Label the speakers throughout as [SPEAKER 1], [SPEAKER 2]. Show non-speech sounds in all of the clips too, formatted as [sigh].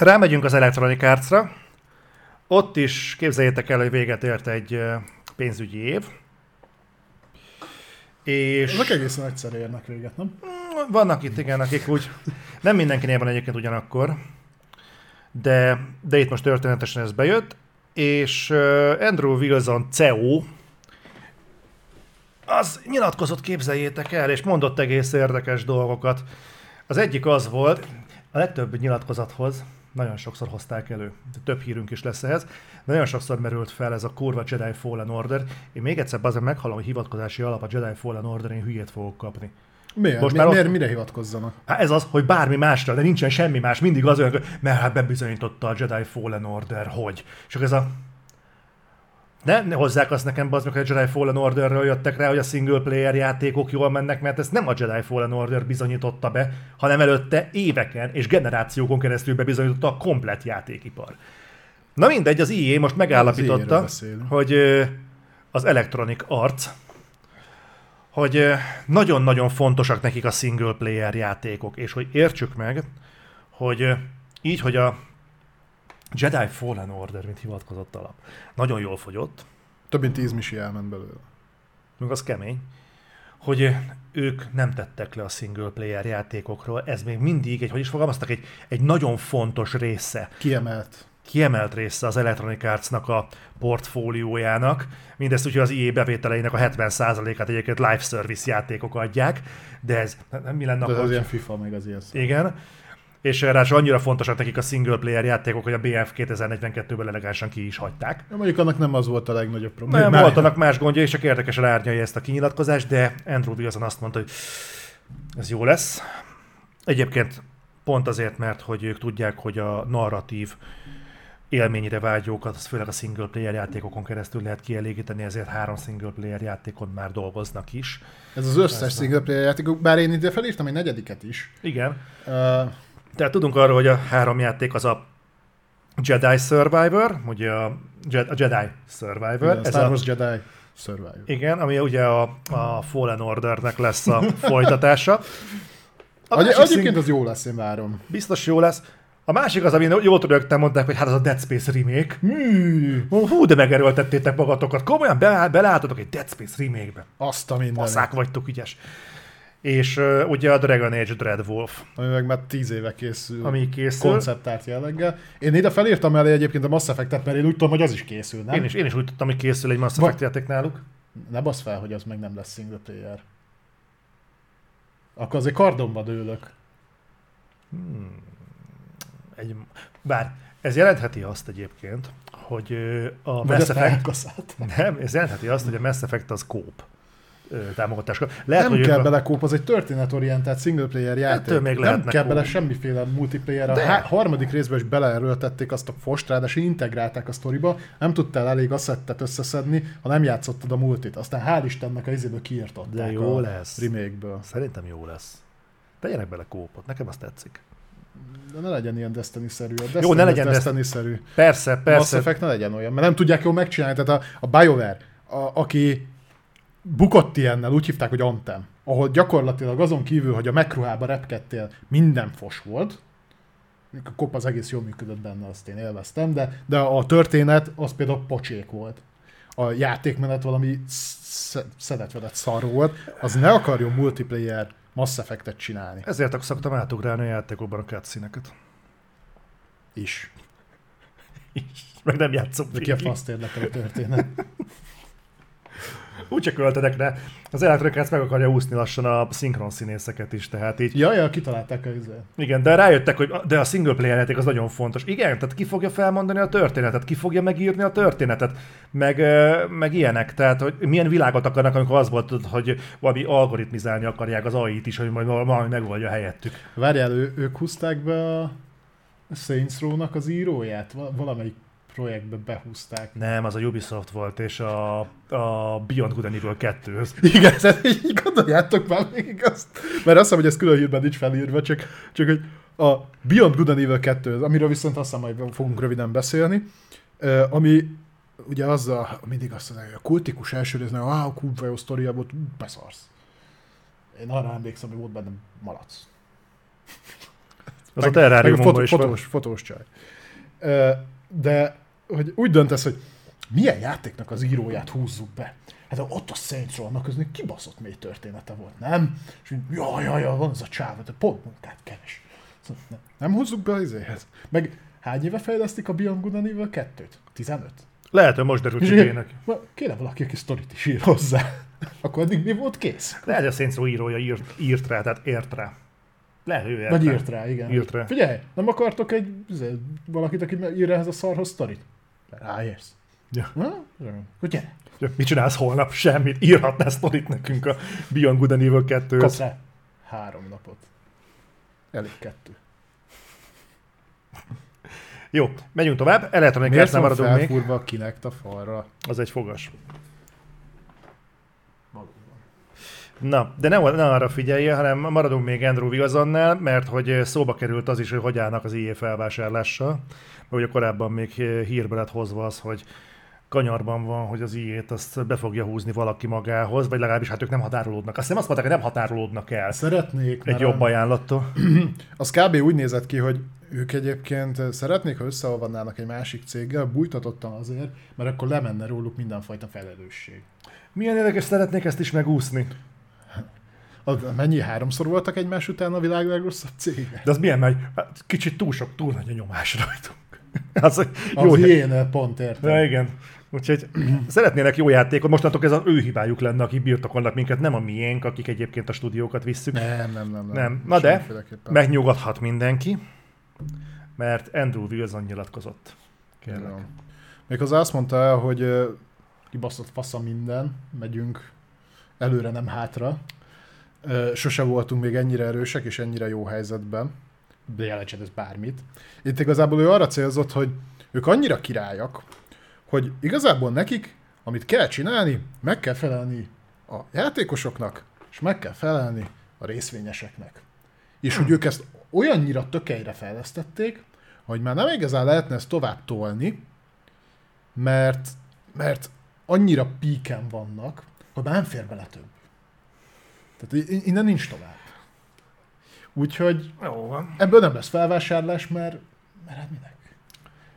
[SPEAKER 1] Rámegyünk az Electronic Arts-ra. Ott is képzeljétek el, hogy véget ért egy pénzügyi év. És
[SPEAKER 2] Ezek egészen egyszer érnek véget, nem?
[SPEAKER 1] vannak itt, igen, akik úgy, nem mindenkinél van egyébként ugyanakkor, de, de itt most történetesen ez bejött, és Andrew Wilson CEO, az nyilatkozott, képzeljétek el, és mondott egész érdekes dolgokat. Az egyik az volt, a legtöbb nyilatkozathoz nagyon sokszor hozták elő, több hírünk is lesz ehhez, nagyon sokszor merült fel ez a kurva Jedi Fallen Order. Én még egyszer azért meghallom, hogy hivatkozási alap a Jedi Fallen Order, én hülyét fogok kapni.
[SPEAKER 2] Miért?
[SPEAKER 1] Most
[SPEAKER 2] Mi,
[SPEAKER 1] már ott-
[SPEAKER 2] miért mire hivatkozzanak?
[SPEAKER 1] Hát ez az, hogy bármi másra, de nincsen semmi más, mindig az olyan, mert hát bebizonyította a Jedi Fallen Order, hogy. És akkor ez a... Ne, ne hozzák azt nekem, meg, hogy a Jedi Fallen Orderről jöttek rá, hogy a single player játékok jól mennek, mert ezt nem a Jedi Fallen Order bizonyította be, hanem előtte éveken és generációkon keresztül bebizonyította a komplet játékipar. Na mindegy, az EA most
[SPEAKER 2] Az
[SPEAKER 1] megállapította, hogy az Electronic Arts, hogy nagyon-nagyon fontosak nekik a single player játékok, és hogy értsük meg, hogy így, hogy a Jedi Fallen Order, mint hivatkozott alap, nagyon jól fogyott,
[SPEAKER 2] Több mint 10 misi elment belőle.
[SPEAKER 1] meg az kemény, hogy ők nem tettek le a single player játékokról, ez még mindig, egy, hogy is fogalmaztak, egy, egy nagyon fontos része
[SPEAKER 2] Kiemelt.
[SPEAKER 1] kiemelt része az Electronic Arts-nak a portfóliójának. Mindezt úgy, hogy az EA bevételeinek a 70%-át egyébként live service játékok adják, de ez nem mi lenne
[SPEAKER 2] De az ilyen FIFA, meg az ilyen szó.
[SPEAKER 1] Igen. És ráadásul annyira fontosak nekik a single player játékok, hogy a BF 2042-ben elegánsan ki is hagyták.
[SPEAKER 2] Ja, Mondjuk annak nem az volt a legnagyobb probléma.
[SPEAKER 1] Nem, volt annak más gondja, és csak érdekesen árnyalja ezt a kinyilatkozást, de Andrew Wilson azt mondta, hogy ez jó lesz. Egyébként pont azért, mert hogy ők tudják, hogy a narratív élményre vágyókat, az főleg a single player játékokon keresztül lehet kielégíteni, ezért három single player játékon már dolgoznak is.
[SPEAKER 2] Ez az összes single player játékok, bár én ide felírtam egy negyediket is.
[SPEAKER 1] Igen.
[SPEAKER 2] Uh,
[SPEAKER 1] Tehát tudunk arról, hogy a három játék az a Jedi Survivor, ugye a Je- a Jedi Survivor.
[SPEAKER 2] ez Star Wars Jedi Survivor.
[SPEAKER 1] Igen, ami ugye a, a Fallen Ordernek lesz a [laughs] folytatása. A
[SPEAKER 2] Egy, egyébként
[SPEAKER 1] szín-
[SPEAKER 2] az jó lesz, én várom.
[SPEAKER 1] biztos jó lesz. A másik az, amin jól rögtön mondták, hogy hát az a Dead Space remake. Mű, hú, de megerőltettétek magatokat. Komolyan be, beleálltatok egy Dead Space remake-be.
[SPEAKER 2] Azt a minden.
[SPEAKER 1] Faszák vagytok, ügyes. És uh, ugye a Dragon Age Dreadwolf,
[SPEAKER 2] Ami meg már tíz éve készül.
[SPEAKER 1] ami készül.
[SPEAKER 2] konceptárt jelleggel. Én ide felírtam elé egyébként a Mass Effect-et, mert én úgy tudom, hogy az is készül, nem?
[SPEAKER 1] Én is, én is úgy tudtam, hogy készül egy Mass Effect játék náluk.
[SPEAKER 2] Ne basz fel, hogy az meg nem lesz single player. Akkor azért kardomba dőlök.
[SPEAKER 1] Egy, bár ez jelentheti azt egyébként, hogy a Mass Effect... Nem, ez jelentheti azt, hogy a Mass Effect az kóp támogatás. Lehet,
[SPEAKER 2] Nem
[SPEAKER 1] hogy
[SPEAKER 2] kell
[SPEAKER 1] ők a-
[SPEAKER 2] belekóp, az egy történetorientált single player játék.
[SPEAKER 1] Ettől még
[SPEAKER 2] nem kell
[SPEAKER 1] kóp.
[SPEAKER 2] bele semmiféle multiplayer. A
[SPEAKER 1] De.
[SPEAKER 2] há- harmadik részben is beleerőltették azt a fost, ráadásul integrálták a sztoriba, nem tudtál elég asszettet összeszedni, ha nem játszottad a multit. Aztán hál' Istennek a izéből kiirtották
[SPEAKER 1] De jó
[SPEAKER 2] a
[SPEAKER 1] lesz.
[SPEAKER 2] remake-ből.
[SPEAKER 1] Szerintem jó lesz. Tegyenek bele kópot, nekem azt tetszik.
[SPEAKER 2] De ne legyen ilyen Destiny-szerű. A Destiny
[SPEAKER 1] Jó, ne legyen
[SPEAKER 2] Destiny-szerű.
[SPEAKER 1] Persze,
[SPEAKER 2] Mass
[SPEAKER 1] persze.
[SPEAKER 2] Effect ne legyen olyan, mert nem tudják jól megcsinálni. Tehát a, a BioWare, a, aki bukott ilyennel, úgy hívták, hogy Anthem, ahol gyakorlatilag azon kívül, hogy a megruhába repkedtél, minden fos volt, a kop az egész jól működött benne, azt én élveztem, de, de a történet az például pocsék volt. A játékmenet valami sz- szedetvedett szar volt, az ne akarjon multiplayer Mass Effect-et csinálni.
[SPEAKER 1] Ezért szoktam átugrálni a játékokban a cutscene
[SPEAKER 2] Is.
[SPEAKER 1] Meg nem játszom
[SPEAKER 2] De ki a faszt érdekel a történet. [laughs]
[SPEAKER 1] Úgy csak költenek rá. Az Electronic meg akarja úszni lassan a szinkron színészeket is, tehát így
[SPEAKER 2] Ja, ja, kitalálták a izé.
[SPEAKER 1] Igen, de rájöttek, hogy de a single player játék az nagyon fontos. Igen, tehát ki fogja felmondani a történetet, ki fogja megírni a történetet, meg, meg ilyenek. Tehát, hogy milyen világot akarnak, amikor az volt, hogy valami algoritmizálni akarják az AI-t is, hogy majd valami megoldja helyettük.
[SPEAKER 2] Várjál, ő, ők húzták be a Saints Row-nak az íróját? Val- valamelyik projektbe behúzták.
[SPEAKER 1] Nem, az a Ubisoft volt, és a, a Beyond Good and Evil 2 [laughs]
[SPEAKER 2] Igen, tehát így gondoljátok már még azt. Mert azt hiszem, hogy ez külön hírben nincs felírva, csak, csak hogy a Beyond Good and Evil 2, amiről viszont azt hiszem, majd fogunk röviden beszélni, ami ugye az a, mindig azt mondja, hogy a kultikus első résznek, ah, kurva jó sztoria volt, beszarsz. Én arra emlékszem, hogy volt bennem malac.
[SPEAKER 1] Az a terráriumban
[SPEAKER 2] fotó,
[SPEAKER 1] is van.
[SPEAKER 2] fotós, fotós csaj. De hogy úgy döntesz, hogy milyen játéknak az íróját húzzuk be. Hát ott a Saints Row-nak az kibaszott mély története volt, nem? És úgy, ja, ja, ja, van az a csáv, de pont munkát keres. Szóval nem, nem húzzuk be az izéhez. Meg hány éve fejlesztik a Beyond Good and Evil 2-t? 15?
[SPEAKER 1] Lehet, hogy most derült
[SPEAKER 2] így-. Ma Kéne valaki, aki sztorit is ír hozzá. [laughs] Akkor addig mi volt kész?
[SPEAKER 1] Lehet, hogy a Saints Row írója írt, írt rá, tehát ért rá. Lehet, ő ért
[SPEAKER 2] Vagy
[SPEAKER 1] rá.
[SPEAKER 2] írt rá, igen.
[SPEAKER 1] Írt rá.
[SPEAKER 2] Figyelj, nem akartok egy izé, valakit, aki ír ehhez a szarhoz sztorit? Ráérsz.
[SPEAKER 1] Ja.
[SPEAKER 2] Na, Akkor gyere,
[SPEAKER 1] Mit csinálsz holnap? Semmit. Írhatnál sztorit nekünk a Beyond Good and Evil 2
[SPEAKER 2] kapsz rá három napot. Elég kettő.
[SPEAKER 1] Jó, megyünk tovább. Electronic
[SPEAKER 2] Miért
[SPEAKER 1] Arts-nál maradunk még.
[SPEAKER 2] a kinek a falra?
[SPEAKER 1] Az egy fogas. Na, de ne, ne arra figyelje, hanem maradunk még Andrew Wilsonnál, mert hogy szóba került az is, hogy hogy állnak az IE felvásárlással. Mert ugye korábban még hírbe lett hozva az, hogy kanyarban van, hogy az IE-t azt be fogja húzni valaki magához, vagy legalábbis hát ők nem határolódnak. Azt nem azt mondták, hogy nem határolódnak el
[SPEAKER 2] Szeretnék,
[SPEAKER 1] egy jobb ajánlattól. [clears throat]
[SPEAKER 2] az kb. úgy nézett ki, hogy ők egyébként szeretnék, ha összeolvadnának egy másik céggel, bújtatottan azért, mert akkor lemenne róluk mindenfajta felelősség.
[SPEAKER 1] Milyen érdekes, szeretnék ezt is megúszni.
[SPEAKER 2] Az, mennyi háromszor voltak egymás után a világ legrosszabb cége?
[SPEAKER 1] De az milyen megy? Hát Kicsit túl sok, túl nagy a nyomás rajtunk. [laughs] Az,
[SPEAKER 2] Az
[SPEAKER 1] jó,
[SPEAKER 2] én pont értem.
[SPEAKER 1] Ja, igen. Úgyhogy szeretnének jó játékot, mostantól ez az ő hibájuk lenne, akik birtokolnak minket, nem a miénk, akik egyébként a stúdiókat visszük.
[SPEAKER 2] Nem, nem, nem. Nem,
[SPEAKER 1] Nem. Na de, megnyugodhat mindenki, mert Andrew Wilson nyilatkozott. Kérlek.
[SPEAKER 2] Jó. Méghozzá azt mondta el, hogy kibaszott fasza minden, megyünk előre, nem hátra. Sose voltunk még ennyire erősek és ennyire jó helyzetben. De jelentsen ez bármit. Itt igazából ő arra célzott, hogy ők annyira királyak, hogy igazából nekik, amit kell csinálni, meg kell felelni a játékosoknak, és meg kell felelni a részvényeseknek. És hogy ők ezt olyannyira tökeire fejlesztették, hogy már nem igazán lehetne ezt tovább tolni, mert, mert annyira píken vannak, hogy már nem fér bele több. Tehát innen nincs tovább. Úgyhogy
[SPEAKER 1] Jó van.
[SPEAKER 2] ebből nem lesz felvásárlás, mert, mert hát minek?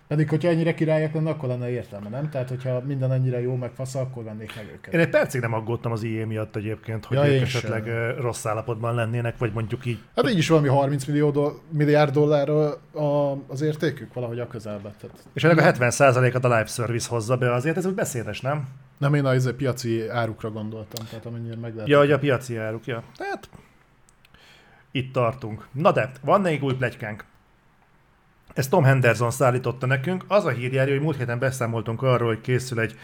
[SPEAKER 2] Pedig, hogyha ennyire királyak lenne, akkor lenne értelme, nem? Tehát, hogyha minden ennyire jó, meg fasz, akkor vennék meg őket.
[SPEAKER 1] Én egy percig nem aggódtam az IE miatt egyébként, hogy
[SPEAKER 2] Ja,
[SPEAKER 1] ők esetleg
[SPEAKER 2] sem.
[SPEAKER 1] rossz állapotban lennének, vagy mondjuk így.
[SPEAKER 2] Hát így is valami 30 millió do- milliárd dollár a, az értékük, valahogy a közelben. Tehát
[SPEAKER 1] És ennek a 70%-at a live service hozza be, azért ez úgy beszédes, nem?
[SPEAKER 2] nem én a piaci árukra gondoltam, tehát amennyire meg lehet.
[SPEAKER 1] Ja, hogy a piaci áruk, ja. Tehát itt tartunk. Na de, van még új plegykánk. Ezt Tom Henderson szállította nekünk. Az a hírjárja, hogy múlt héten beszámoltunk arról, hogy készül egy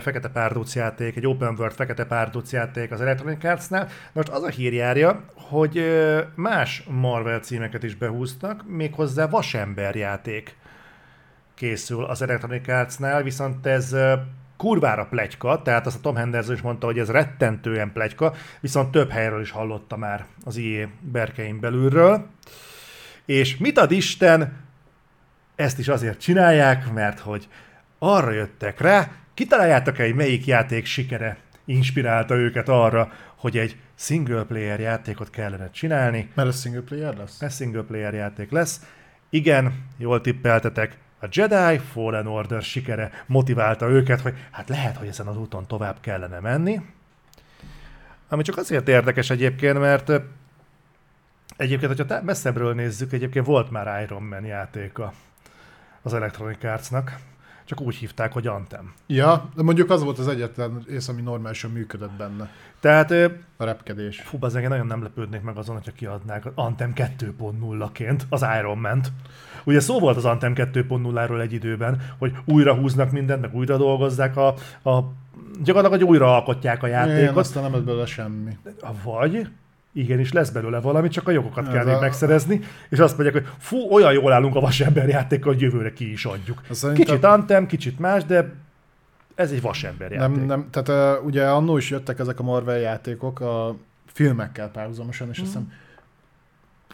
[SPEAKER 1] fekete párduc játék, egy open world fekete párduc játék az Electronic Arts-nál. Most az a hírjárja, hogy más Marvel címeket is behúztak, méghozzá vasember játék készül az Electronic Arts-nál, viszont ez kurvára plegyka, tehát azt a Tom Henderson is mondta, hogy ez rettentően plegyka, viszont több helyről is hallotta már az IE berkein belülről. És mit ad Isten, ezt is azért csinálják, mert hogy arra jöttek rá, kitaláljátok egy melyik játék sikere inspirálta őket arra, hogy egy single player játékot kellene csinálni,
[SPEAKER 2] Mert ez single player lesz?
[SPEAKER 1] ez single player játék lesz. Igen, jól tippeltetek, a Jedi Fallen Order sikere motiválta őket, hogy hát lehet, hogy ezen az úton tovább kellene menni. Ami csak azért érdekes egyébként, mert egyébként, hogyha messzebbről nézzük, egyébként volt már Iron Man játéka az Electronic Arts-nak, csak úgy hívták, hogy Anthem.
[SPEAKER 2] Ja, de mondjuk az volt az egyetlen rész, ami normálisan működött benne.
[SPEAKER 1] Tehát
[SPEAKER 2] A repkedés.
[SPEAKER 1] Fú, az én nagyon nem lepődnék meg azon, hogyha kiadnák az Anthem 2.0-ként az Iron Man-t. Ugye szó volt az Anthem 2.0-ról egy időben, hogy újra húznak mindent, meg újra dolgozzák a, a gyakorlatilag, hogy újra alkotják a játékot.
[SPEAKER 2] aztán nem lett belőle semmi.
[SPEAKER 1] Vagy igenis lesz belőle valami, csak a jogokat kell még
[SPEAKER 2] a-
[SPEAKER 1] megszerezni, és azt mondják, hogy fú, olyan jól állunk a vasember játékkal, hogy jövőre ki is adjuk.
[SPEAKER 2] Azt szerintem-
[SPEAKER 1] Kicsit Anthem, kicsit más, de ez egy vasember játék.
[SPEAKER 2] Nem, nem, tehát uh, ugye annó is jöttek ezek a Marvel játékok a filmekkel párhuzamosan, és azt hiszem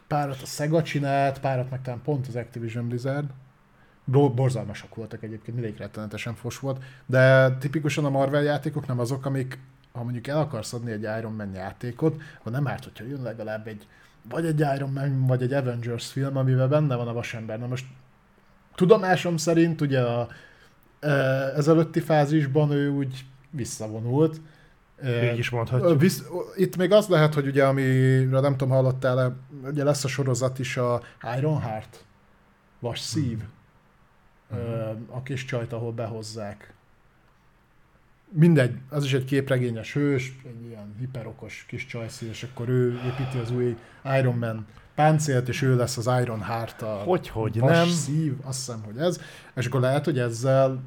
[SPEAKER 2] párat a Sega csinált, párat meg talán pont az Activision Blizzard. Bo- borzalmasak voltak egyébként, mindegyik rettenetesen fos volt, de tipikusan a Marvel játékok nem azok, amik, ha mondjuk el akarsz adni egy Iron Man játékot, akkor nem árt, hogyha jön legalább egy vagy egy Iron Man, vagy egy Avengers film, amiben benne van a vasember. Na most tudomásom szerint ugye a e, ezelőtti fázisban ő úgy visszavonult.
[SPEAKER 1] Így is mondhatjuk.
[SPEAKER 2] Visz, itt még az lehet, hogy ugye, amire nem tudom, hallottál ugye lesz a sorozat is a Ironheart, Vas szív, hmm. a kis csajt, ahol behozzák. Mindegy, az is egy képregényes hős, egy ilyen hiperokos kis csajszív, és akkor ő építi az új Iron Man páncélt, és ő lesz az Iron Heart, a
[SPEAKER 1] hogy, hogy
[SPEAKER 2] vas
[SPEAKER 1] nem.
[SPEAKER 2] szív, azt hiszem, hogy ez. És akkor lehet, hogy ezzel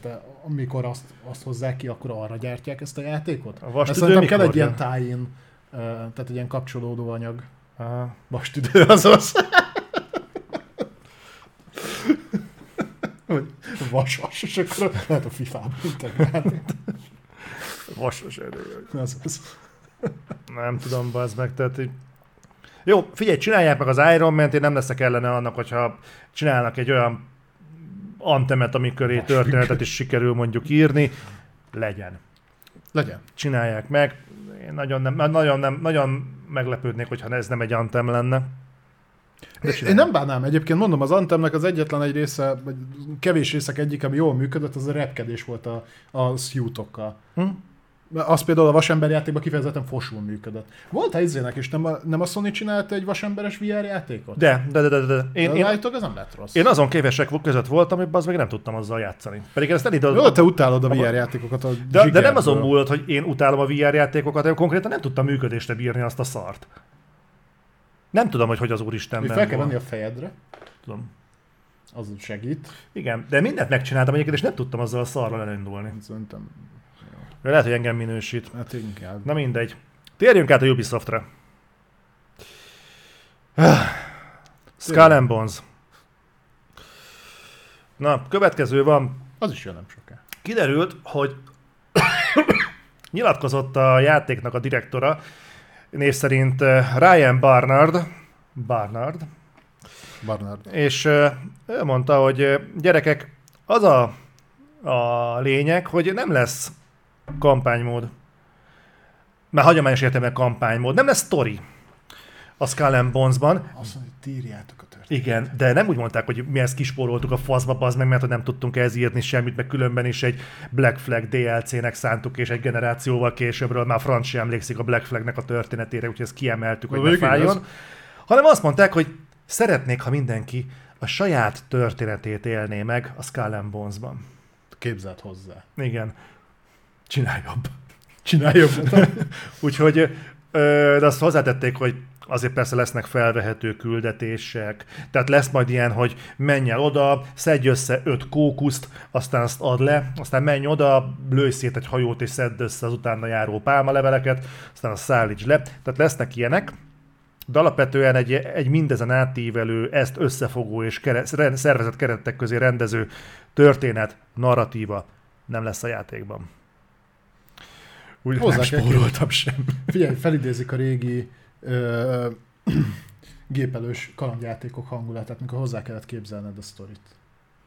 [SPEAKER 2] tehát amikor azt, azt hozzák ki, akkor arra gyártják ezt a játékot?
[SPEAKER 1] A vastüdő
[SPEAKER 2] szerintem kell egy ilyen tie-in, tehát egy ilyen kapcsolódó anyag.
[SPEAKER 1] Aha.
[SPEAKER 2] Vastüdő [laughs] az az. Vagy vasas, és akkor lehet a FIFA-ban integrálni.
[SPEAKER 1] Vasos erő.
[SPEAKER 2] Az az.
[SPEAKER 1] Nem tudom, bazd meg, tehát így... Jó, figyelj, csinálják meg az Iron Man-t, én nem leszek ellene annak, hogyha csinálnak egy olyan antemet, ami köré
[SPEAKER 2] Vas
[SPEAKER 1] történetet is sikerül mondjuk írni, legyen.
[SPEAKER 2] Legyen.
[SPEAKER 1] Csinálják meg. Én nagyon, nem, nagyon, nem, nagyon meglepődnék, hogyha ez nem egy antem lenne. De
[SPEAKER 2] Én nem bánnám. Egyébként mondom, az Antemnek az egyetlen egy része, vagy kevés részek egyik, ami jól működött, az a repkedés volt a, a szjútokkal.
[SPEAKER 1] Hm?
[SPEAKER 2] Az például a vasember játékban kifejezetten fosul működött. Volt izének is, nem a, nem a Sony csinált egy vasemberes VR játékot?
[SPEAKER 1] De, de, de, de, de. Én,
[SPEAKER 2] Én,
[SPEAKER 1] én,
[SPEAKER 2] állítólag ez nem lett rossz.
[SPEAKER 1] én azon kevesek között voltam, hogy az meg nem tudtam azzal játszani. Pedig ezt elidő...
[SPEAKER 2] Jó, te utálod a VR játékokat a
[SPEAKER 1] De, de nem azon múlott, hogy én utálom a VR játékokat, hanem konkrétan nem tudtam működésre bírni azt a szart. Nem tudom, hogy hogy az
[SPEAKER 2] Még
[SPEAKER 1] úristenben
[SPEAKER 2] fel kell
[SPEAKER 1] van.
[SPEAKER 2] venni a fejedre,
[SPEAKER 1] Tudom.
[SPEAKER 2] az segít.
[SPEAKER 1] Igen, de mindent megcsináltam egyébként, és nem tudtam azzal a szarral elindulni.
[SPEAKER 2] Szerintem,
[SPEAKER 1] De lehet, hogy engem minősít.
[SPEAKER 2] hát inkább.
[SPEAKER 1] Na mindegy. Térjünk át a Ubisoftra. [sighs] Skull and Bones. Na, következő van.
[SPEAKER 2] Az is jön nem soká.
[SPEAKER 1] Kiderült, hogy [coughs] nyilatkozott a játéknak a direktora, név szerint eh, Ryan Barnard, Barnard,
[SPEAKER 2] Barnard.
[SPEAKER 1] és eh, ő mondta, hogy eh, gyerekek, az a, a lényeg, hogy nem lesz kampánymód. Már hagyományos értelemben kampánymód, nem lesz story a Skull Bones-ban,
[SPEAKER 2] Azt mondja, hogy tírjátok a.
[SPEAKER 1] igen, de nem úgy mondták, hogy mi ezt kispóroltuk a faszba, bazd meg, mert hogy nem tudtunk ez írni semmit, meg különben is egy Black Flag DLC-nek szántuk, és egy generációval későbbről már Franc sem emlékszik a Black Flagnek a történetére, úgyhogy ezt kiemeltük, hogy ne fájjon. Hanem azt mondták, hogy szeretnék, ha mindenki a saját történetét élné meg a Skull and Bones-ban.
[SPEAKER 2] Képzeld hozzá.
[SPEAKER 1] Igen. Csinálj jobb.
[SPEAKER 2] Csinálj jobban. [laughs]
[SPEAKER 1] Úgyhogy, de azt hozzátették, hogy azért persze lesznek felvehető küldetések, tehát lesz majd ilyen, hogy menj el oda, szedj össze öt kókuszt, aztán azt add le, aztán menj oda, lőj szét egy hajót és szedd össze az utána járó pálmaleveleket, aztán azt szállíts le. Tehát lesznek ilyenek, de alapvetően egy, egy mindezen átívelő, ezt összefogó és kere, ren- szervezett keretek közé rendező történet, narratíva nem lesz a játékban. Úgy nem
[SPEAKER 2] Hozzá kell
[SPEAKER 1] spóroltam sem.
[SPEAKER 2] Figyelj, felidézik a régi ö, [clears throat] gépelős kalandjátékok hangulatát, mikor hozzá kellett képzelned a sztorit.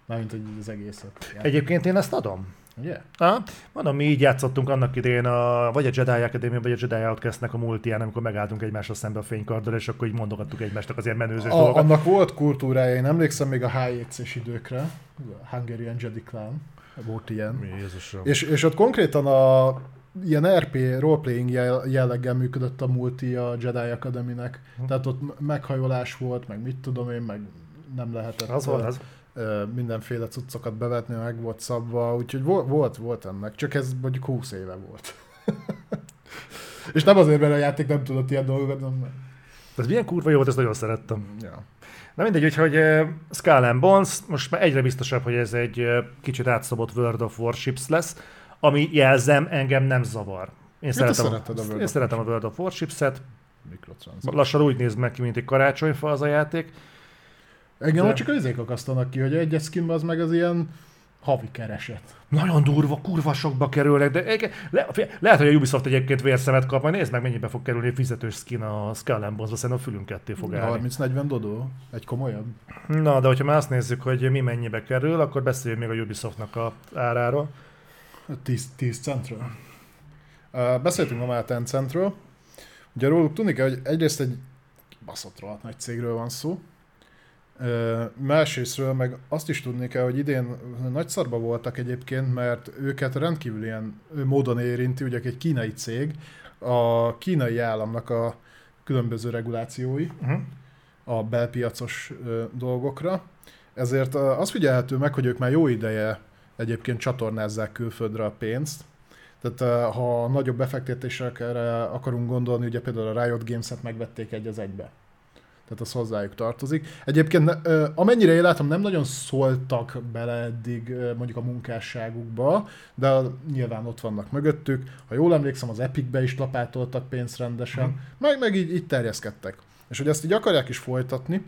[SPEAKER 2] Mármint hogy az egészet.
[SPEAKER 1] Egyébként én ezt adom.
[SPEAKER 2] Ugye?
[SPEAKER 1] Ha? Mondom, mi így játszottunk annak idején, a, vagy a Jedi Academy, vagy a Jedi Outcastnek a multián, amikor megálltunk egymásra szembe a fénykarddal, és akkor így mondogattuk egymásnak az ilyen menőzős
[SPEAKER 2] A,
[SPEAKER 1] dolgokat.
[SPEAKER 2] annak volt kultúrája, én emlékszem még a HJC-s időkre, a Hungarian Jedi Clan, volt ilyen.
[SPEAKER 1] Mi Jézusom.
[SPEAKER 2] És, és ott konkrétan a ilyen RP roleplaying jell- jelleggel működött a multi a Jedi Academy-nek.
[SPEAKER 1] Hm.
[SPEAKER 2] Tehát ott meghajolás volt, meg mit tudom én, meg nem lehetett
[SPEAKER 1] Az volt az.
[SPEAKER 2] mindenféle cuccokat bevetni, meg volt szabva, úgyhogy volt, volt, volt ennek, csak ez mondjuk 20 éve volt. [laughs] és nem azért, mert a játék nem tudott ilyen dolgokat, hanem...
[SPEAKER 1] Ez milyen kurva jó volt, ezt nagyon szerettem.
[SPEAKER 2] Ja.
[SPEAKER 1] Na mindegy, úgyhogy uh, Skull and Bones, most már egyre biztosabb, hogy ez egy uh, kicsit átszabott World of Warships lesz, ami jelzem, engem nem zavar. Én
[SPEAKER 2] te
[SPEAKER 1] szeretem,
[SPEAKER 2] szereted a World
[SPEAKER 1] én szeretem a World of Warships-et, lassan úgy néz meg ki, mint egy karácsonyfa az a játék.
[SPEAKER 2] Engem
[SPEAKER 1] De-
[SPEAKER 2] csak azért akasztanak ki, hogy egy skin az meg az ilyen havi kereset.
[SPEAKER 1] Nagyon durva, kurva sokba kerülnek, de egyébként le, lehet, hogy a Ubisoft egyébként vérszemet kap, majd nézd meg, mennyibe fog kerülni egy fizetős skin a Skull and Bones-ba, szerintem a fülünk ketté fog állni.
[SPEAKER 2] 30-40 dodó? Egy komolyabb?
[SPEAKER 1] Na, de hogyha már azt nézzük, hogy mi mennyibe kerül, akkor beszéljünk még a Ubisoftnak a áráról.
[SPEAKER 2] 10, 10 centről. Uh, beszéltünk ma már a Tencentről. Ugye róluk tudni kell, hogy egyrészt egy baszott rohadt nagy cégről van szó, Ö, másrésztről meg azt is tudni kell, hogy idén nagy szarba voltak egyébként, mert őket rendkívül ilyen módon érinti, ugye egy kínai cég, a kínai államnak a különböző regulációi
[SPEAKER 1] Uh-huh.
[SPEAKER 2] a belpiacos dolgokra. Ezért az figyelhető meg, hogy ők már jó ideje egyébként csatornázzák külföldre a pénzt. Tehát ö, ha nagyobb befektetésekre akarunk gondolni, ugye például a Riot Games-et megvették egy az egybe. Tehát az hozzájuk tartozik. Egyébként ö, amennyire én látom, nem nagyon szóltak bele eddig ö, mondjuk a munkásságukba, de nyilván ott vannak mögöttük. Ha jól emlékszem, az Epicbe is lapátoltak pénzt rendesen,
[SPEAKER 1] Mhm.
[SPEAKER 2] meg, meg így, így terjeszkedtek. És hogy ezt így akarják is folytatni,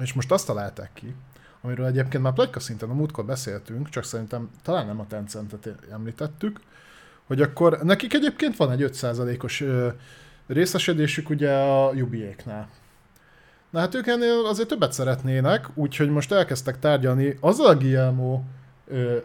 [SPEAKER 2] és most azt találták ki, amiről egyébként már plegyka szinten a múltkor beszéltünk, csak szerintem talán nem a Tencentet említettük, hogy akkor nekik egyébként van egy 5%-os ö, részesedésük ugye a Jubiéknál. Na hát ők ennél azért többet szeretnének, úgyhogy most elkezdtek tárgyalni azzal a Guillermo ö,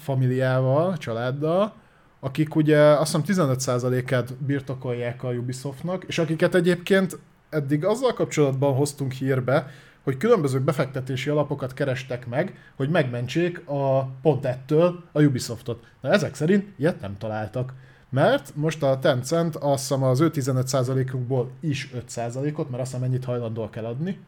[SPEAKER 2] familiával, családdal, akik ugye azt hiszem 15%-át birtokolják a Ubisoftnak, és akiket egyébként eddig azzal kapcsolatban hoztunk hírbe, hogy különböző befektetési alapokat kerestek meg, hogy megmentsék a pont ettől a Ubisoftot. Na ezek szerint ilyet nem találtak. Mert most a Tencent azt hiszem az ő 15%-ukból is 5%-ot, mert azt hiszem ennyit hajlandóak eladni,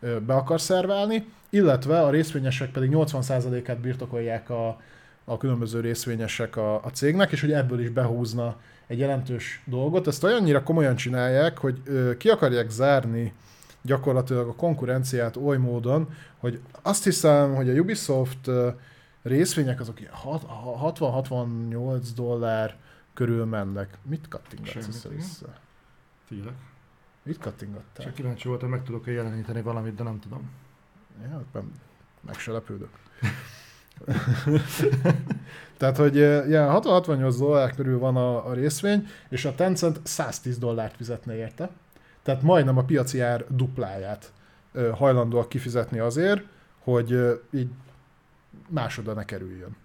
[SPEAKER 2] ö, be akar szerválni, illetve a részvényesek pedig 80%-át birtokolják a, a különböző részvényesek a, a cégnek, és hogy ebből is behúzna egy jelentős dolgot. Ezt olyannyira komolyan csinálják, hogy ö, ki akarják zárni gyakorlatilag a konkurenciát oly módon, hogy azt hiszem, hogy a Ubisoft részvények azok ilyen hat- ha- 60-68 dollár körül mennek. Mit kattingatsz össze-vissza?
[SPEAKER 1] Figyelek.
[SPEAKER 2] Mit kattingattál?
[SPEAKER 1] Csak kíváncsi voltam, meg tudok-e jeleníteni valamit, de nem tudom.
[SPEAKER 2] Ja, nem, meg se lepődök. Tehát, hogy ilyen 60-68 dollár körül van a, a részvény, és a Tencent 110 dollárt fizetne érte. Tehát majdnem a piaci ár dupláját hajlandóak kifizetni azért, hogy így másoda ne kerüljön.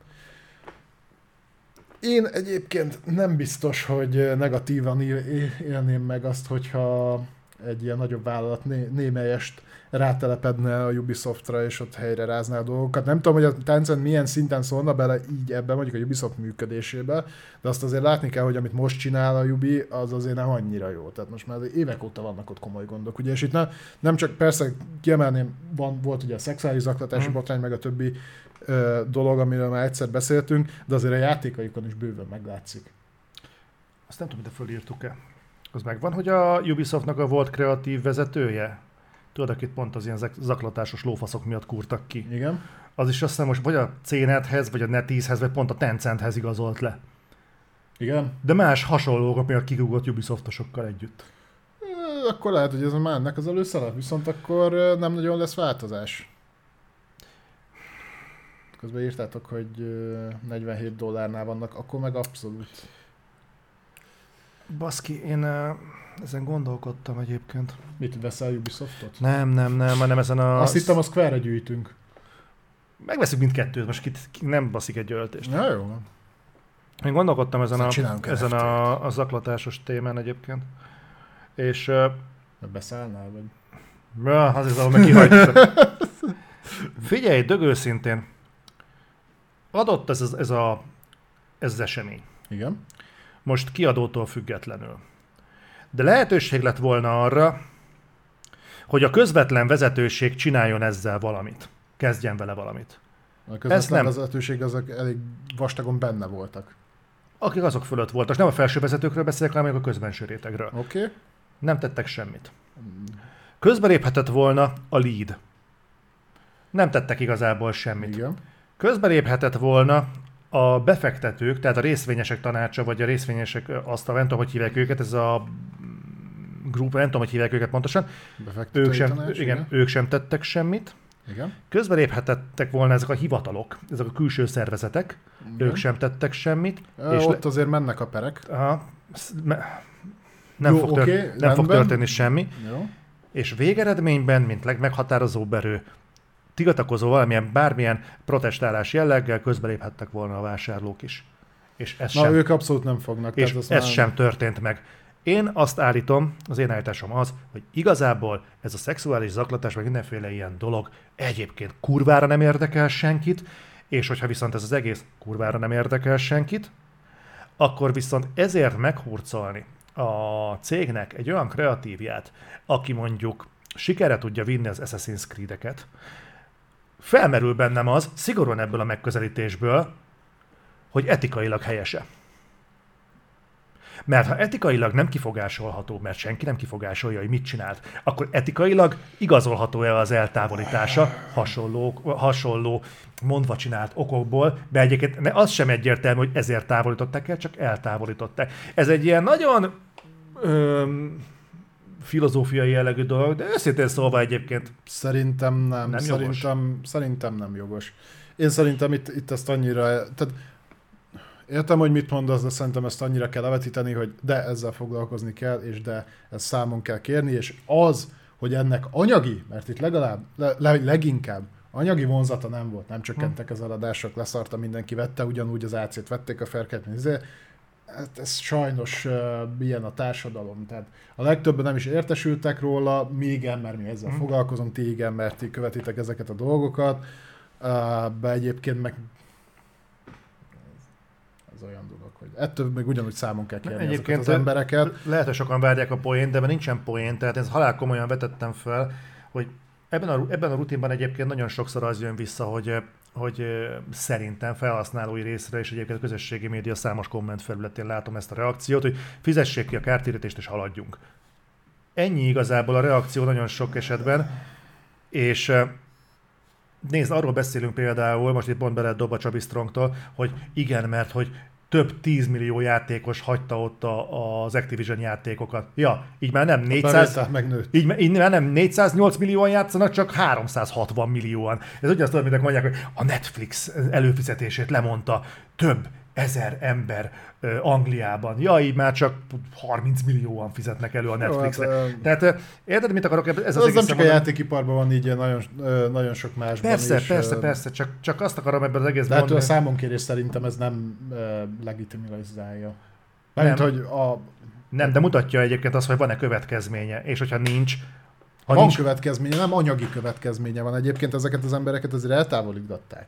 [SPEAKER 2] Én egyébként nem biztos, hogy negatívan él- él- élném meg azt, hogyha egy ilyen nagyobb vállalat né- némelyest rátelepedne a Ubisoftra, és ott helyre rázná a dolgokat. Nem tudom, hogy a Tencent milyen szinten szólna bele így ebben, mondjuk a Ubisoft működésébe, de azt azért látni kell, hogy amit most csinál a Ubi, az azért nem annyira jó. Tehát most már évek óta vannak ott komoly gondok. Ugye, és itt nem, nem csak persze kiemelném, van, volt ugye a szexuális zaklatási
[SPEAKER 1] Mhm.
[SPEAKER 2] botrány, meg a többi ö, dolog, amiről már egyszer beszéltünk, de azért a játékaikon is bőven meglátszik.
[SPEAKER 1] Azt nem tudom, de fölírtuk-e. Az megvan, hogy a Ubisoftnak a volt kreatív vezetője? Tudod, akit pont az ilyen zak- zaklatásos lófaszok miatt kurtak ki.
[SPEAKER 2] Igen.
[SPEAKER 1] Az is azt hiszem most vagy a CNET-hez, vagy a NetEase-hez, vagy pont a Tencenthez igazolt le.
[SPEAKER 2] Igen.
[SPEAKER 1] De más hasonlók, ami a kirúgott Ubisoftosokkal együtt.
[SPEAKER 2] Akkor lehet, hogy ez a márnak az előszalad, viszont akkor nem nagyon lesz változás. Közben írtátok, hogy ö, 47 dollárnál vannak, akkor meg abszolút.
[SPEAKER 1] Baszki, én uh, ezen gondolkodtam egyébként.
[SPEAKER 2] Mit veszel Ubisoftot?
[SPEAKER 1] Nem, nem, nem, hanem ezen a...
[SPEAKER 2] Azt hittem, a Square-re gyűjtünk.
[SPEAKER 1] Megveszünk mindkettőt, most kit, ki nem baszik egy öltést.
[SPEAKER 2] Na jó.
[SPEAKER 1] Én gondolkodtam ezen,
[SPEAKER 2] Aztán
[SPEAKER 1] a, ezen a, a zaklatásos témán egyébként. És uh,
[SPEAKER 2] beszállnál, vagy?
[SPEAKER 1] Ja, azért ahol meg kihagytam. Figyelj, dögőszintén, adott ez, ez, a, ez az esemény.
[SPEAKER 2] Igen.
[SPEAKER 1] Most kiadótól függetlenül. De lehetőség lett volna arra, hogy a közvetlen vezetőség csináljon ezzel valamit. Kezdjen vele valamit.
[SPEAKER 2] A közvetlen
[SPEAKER 1] nem.
[SPEAKER 2] vezetőség azok elég vastagon benne voltak.
[SPEAKER 1] Akik azok fölött voltak. Nem a felső vezetőkről beszélek, hanem a közbenső rétegről.
[SPEAKER 2] Oké? Okay?
[SPEAKER 1] Nem tettek semmit. Közbeléphetett volna a lead. Nem tettek igazából semmit.
[SPEAKER 2] Igen.
[SPEAKER 1] Közbeléphetett volna a befektetők, tehát a részvényesek tanácsa, vagy a részvényesek azt a, nem tudom, hogy hívják őket, ez a grup, nem tudom, hogy hívják őket pontosan,
[SPEAKER 2] Befektetői
[SPEAKER 1] ők sem,
[SPEAKER 2] tanács,
[SPEAKER 1] igen, ők sem tettek semmit.
[SPEAKER 2] Igen.
[SPEAKER 1] Közbeléphetettek volna ezek a hivatalok, ezek a külső szervezetek,
[SPEAKER 2] igen.
[SPEAKER 1] ők sem tettek semmit.
[SPEAKER 2] Ö,
[SPEAKER 1] és
[SPEAKER 2] ott azért mennek a perek.
[SPEAKER 1] Aha, nem,
[SPEAKER 2] Jó,
[SPEAKER 1] fog,
[SPEAKER 2] oké,
[SPEAKER 1] tört, nem fog történni semmi.
[SPEAKER 2] Jó.
[SPEAKER 1] És végeredményben, mint legmeghatározóbb erő, tiltakozó valamilyen, bármilyen protestálás jelleggel közbeléphettek volna a vásárlók is. És ez
[SPEAKER 2] Na,
[SPEAKER 1] sem
[SPEAKER 2] ők abszolút nem fognak.
[SPEAKER 1] És ez
[SPEAKER 2] már-
[SPEAKER 1] sem történt meg. Én azt állítom, az én állításom az, hogy igazából ez a szexuális zaklatás, vagy mindenféle ilyen dolog egyébként kurvára nem érdekel senkit, és hogyha viszont ez az egész kurvára nem érdekel senkit, akkor viszont ezért meghurcolni a cégnek egy olyan kreatívját, aki mondjuk sikere tudja vinni az Assassin's Creed-eket, felmerül bennem az, szigorúan ebből a megközelítésből, hogy etikailag helyese. Mert ha etikailag nem kifogásolható, mert senki nem kifogásolja, hogy mit csinált, akkor etikailag igazolható-e az eltávolítása hasonló, hasonló mondva csinált okokból, de egyébként az sem egyértelmű, hogy ezért távolították el, csak eltávolították. Ez egy ilyen nagyon öm, filozófiai jellegű dolog, de őszintén szólva egyébként
[SPEAKER 2] Szerintem nem.
[SPEAKER 1] Nem
[SPEAKER 2] szerintem,
[SPEAKER 1] jogos?
[SPEAKER 2] szerintem nem jogos. Én szerintem itt, itt ezt annyira... Tehát értem, hogy mit mondasz, de szerintem ezt annyira kell levetíteni, hogy de ezzel foglalkozni kell, és de ezt számon kell kérni, és az, hogy ennek anyagi, mert itt legalább, le, le, leginkább anyagi vonzata nem volt, nem csökkentek az eladások, leszarta mindenki, vette ugyanúgy az AC-t, vették a ferket. Hát ez sajnos uh, ilyen a társadalom. Tehát a legtöbben nem is értesültek róla, mi igen, mert mi ezzel foglalkozunk, ti igen, mert ti követitek ezeket a dolgokat, uh, de egyébként meg ez olyan dolog, hogy ettől még ugyanúgy számon kell kérni ezeket
[SPEAKER 1] Egyébként
[SPEAKER 2] az embereket.
[SPEAKER 1] lehet, hogy sokan várják a poént, de mert nincsen poén, tehát ez halál komolyan vetettem fel, hogy ebben a, ebben a rutinban egyébként nagyon sokszor az jön vissza, hogy hogy szerintem felhasználói részre, és egyébként a közösségi média számos komment felületén látom ezt a reakciót, hogy fizessék ki a kártérítést és haladjunk. Ennyi igazából a reakció nagyon sok esetben, és nézd, arról beszélünk például, most itt pont bele dob a Csabi Strongtól, hogy igen, mert hogy több 10 millió játékos hagyta ott a, az Activision játékokat. Ja, így már nem 400,
[SPEAKER 2] Bevétel megnőtt.
[SPEAKER 1] így, így már nem 408 millióan játszanak, csak 360 millióan. Ez ugyanazt mint mondják, hogy a Netflix előfizetését lemondta több ezer ember ö, Angliában. Ja, így már csak 30 millióan fizetnek elő a Netflixre.
[SPEAKER 2] hát, ö,
[SPEAKER 1] Tehát érted, mit akarok ez az,
[SPEAKER 2] az nem csak a játékiparban van így, nagyon, nagyon sok másban
[SPEAKER 1] Persze,
[SPEAKER 2] is.
[SPEAKER 1] persze, persze, csak, csak azt akarom ebben az
[SPEAKER 2] De
[SPEAKER 1] egészben
[SPEAKER 2] ettől a
[SPEAKER 1] mondani.
[SPEAKER 2] számonkérés szerintem ez nem ö, legitimizálja. Mert
[SPEAKER 1] Nem.
[SPEAKER 2] hogy a,
[SPEAKER 1] Nem, de mutatja egyébként azt, hogy van-e következménye, és hogyha nincs, ha
[SPEAKER 2] van
[SPEAKER 1] nincs,
[SPEAKER 2] következménye, nem anyagi következménye van. Egyébként ezeket az embereket azért eltávolítgatták.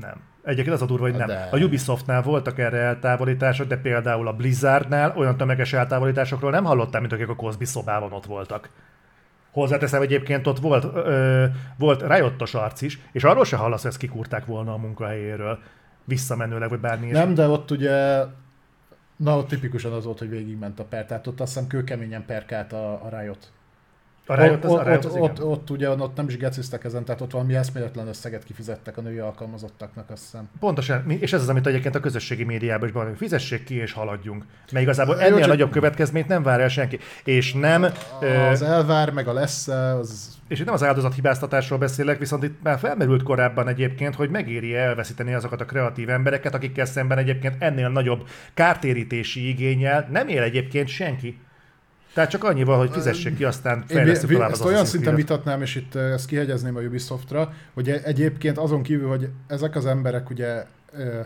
[SPEAKER 1] Nem. Egyébként az a durva, hogy nem.
[SPEAKER 2] De.
[SPEAKER 1] A Ubisoftnál voltak erre eltávolítások, de például a Blizzardnál olyan tömeges eltávolításokról nem hallottál, mint akik a Cosby szobában ott voltak. Hozzáteszem egyébként ott volt, ö, volt Riottos arc is, és arról se hallasz, hogy ezt kikúrták volna a munkahelyéről. Visszamenőleg, vagy bármi. is.
[SPEAKER 2] Nem, de ott ugye, na ott tipikusan az volt, hogy végigment a per, tehát ott azt hiszem kőkeményen perkált a, a Riot.
[SPEAKER 1] A Riot az,
[SPEAKER 2] ott,
[SPEAKER 1] a Riot
[SPEAKER 2] ott,
[SPEAKER 1] az,
[SPEAKER 2] ott,
[SPEAKER 1] igen.
[SPEAKER 2] ott, ugye ott nem is geciztek ezen, tehát ott valami eszméletlen összeget kifizettek a női alkalmazottaknak, azt hiszem.
[SPEAKER 1] Pontosan, és ez az, amit egyébként a közösségi médiában is hogy fizessék ki és haladjunk. Mert igazából
[SPEAKER 2] Jó,
[SPEAKER 1] ennél
[SPEAKER 2] csak-
[SPEAKER 1] nagyobb következményt nem vár el senki. És nem, ö,
[SPEAKER 2] Az elvár, meg a lesz, az
[SPEAKER 1] és itt nem az áldozat hibáztatásról beszélek, viszont itt már felmerült korábban egyébként, hogy megéri elveszíteni azokat a kreatív embereket, akikkel szemben egyébként ennél nagyobb kártérítési igényel nem él egyébként senki. Tehát csak annyival, hogy fizessék ki, aztán
[SPEAKER 2] vi-
[SPEAKER 1] tovább
[SPEAKER 2] ezt
[SPEAKER 1] az
[SPEAKER 2] olyan
[SPEAKER 1] Assassin's
[SPEAKER 2] szinten vitatnám, és itt eh, ezt kihegyezném a Ubisoftra, hogy e- egyébként azon kívül, hogy ezek az emberek ugye ö,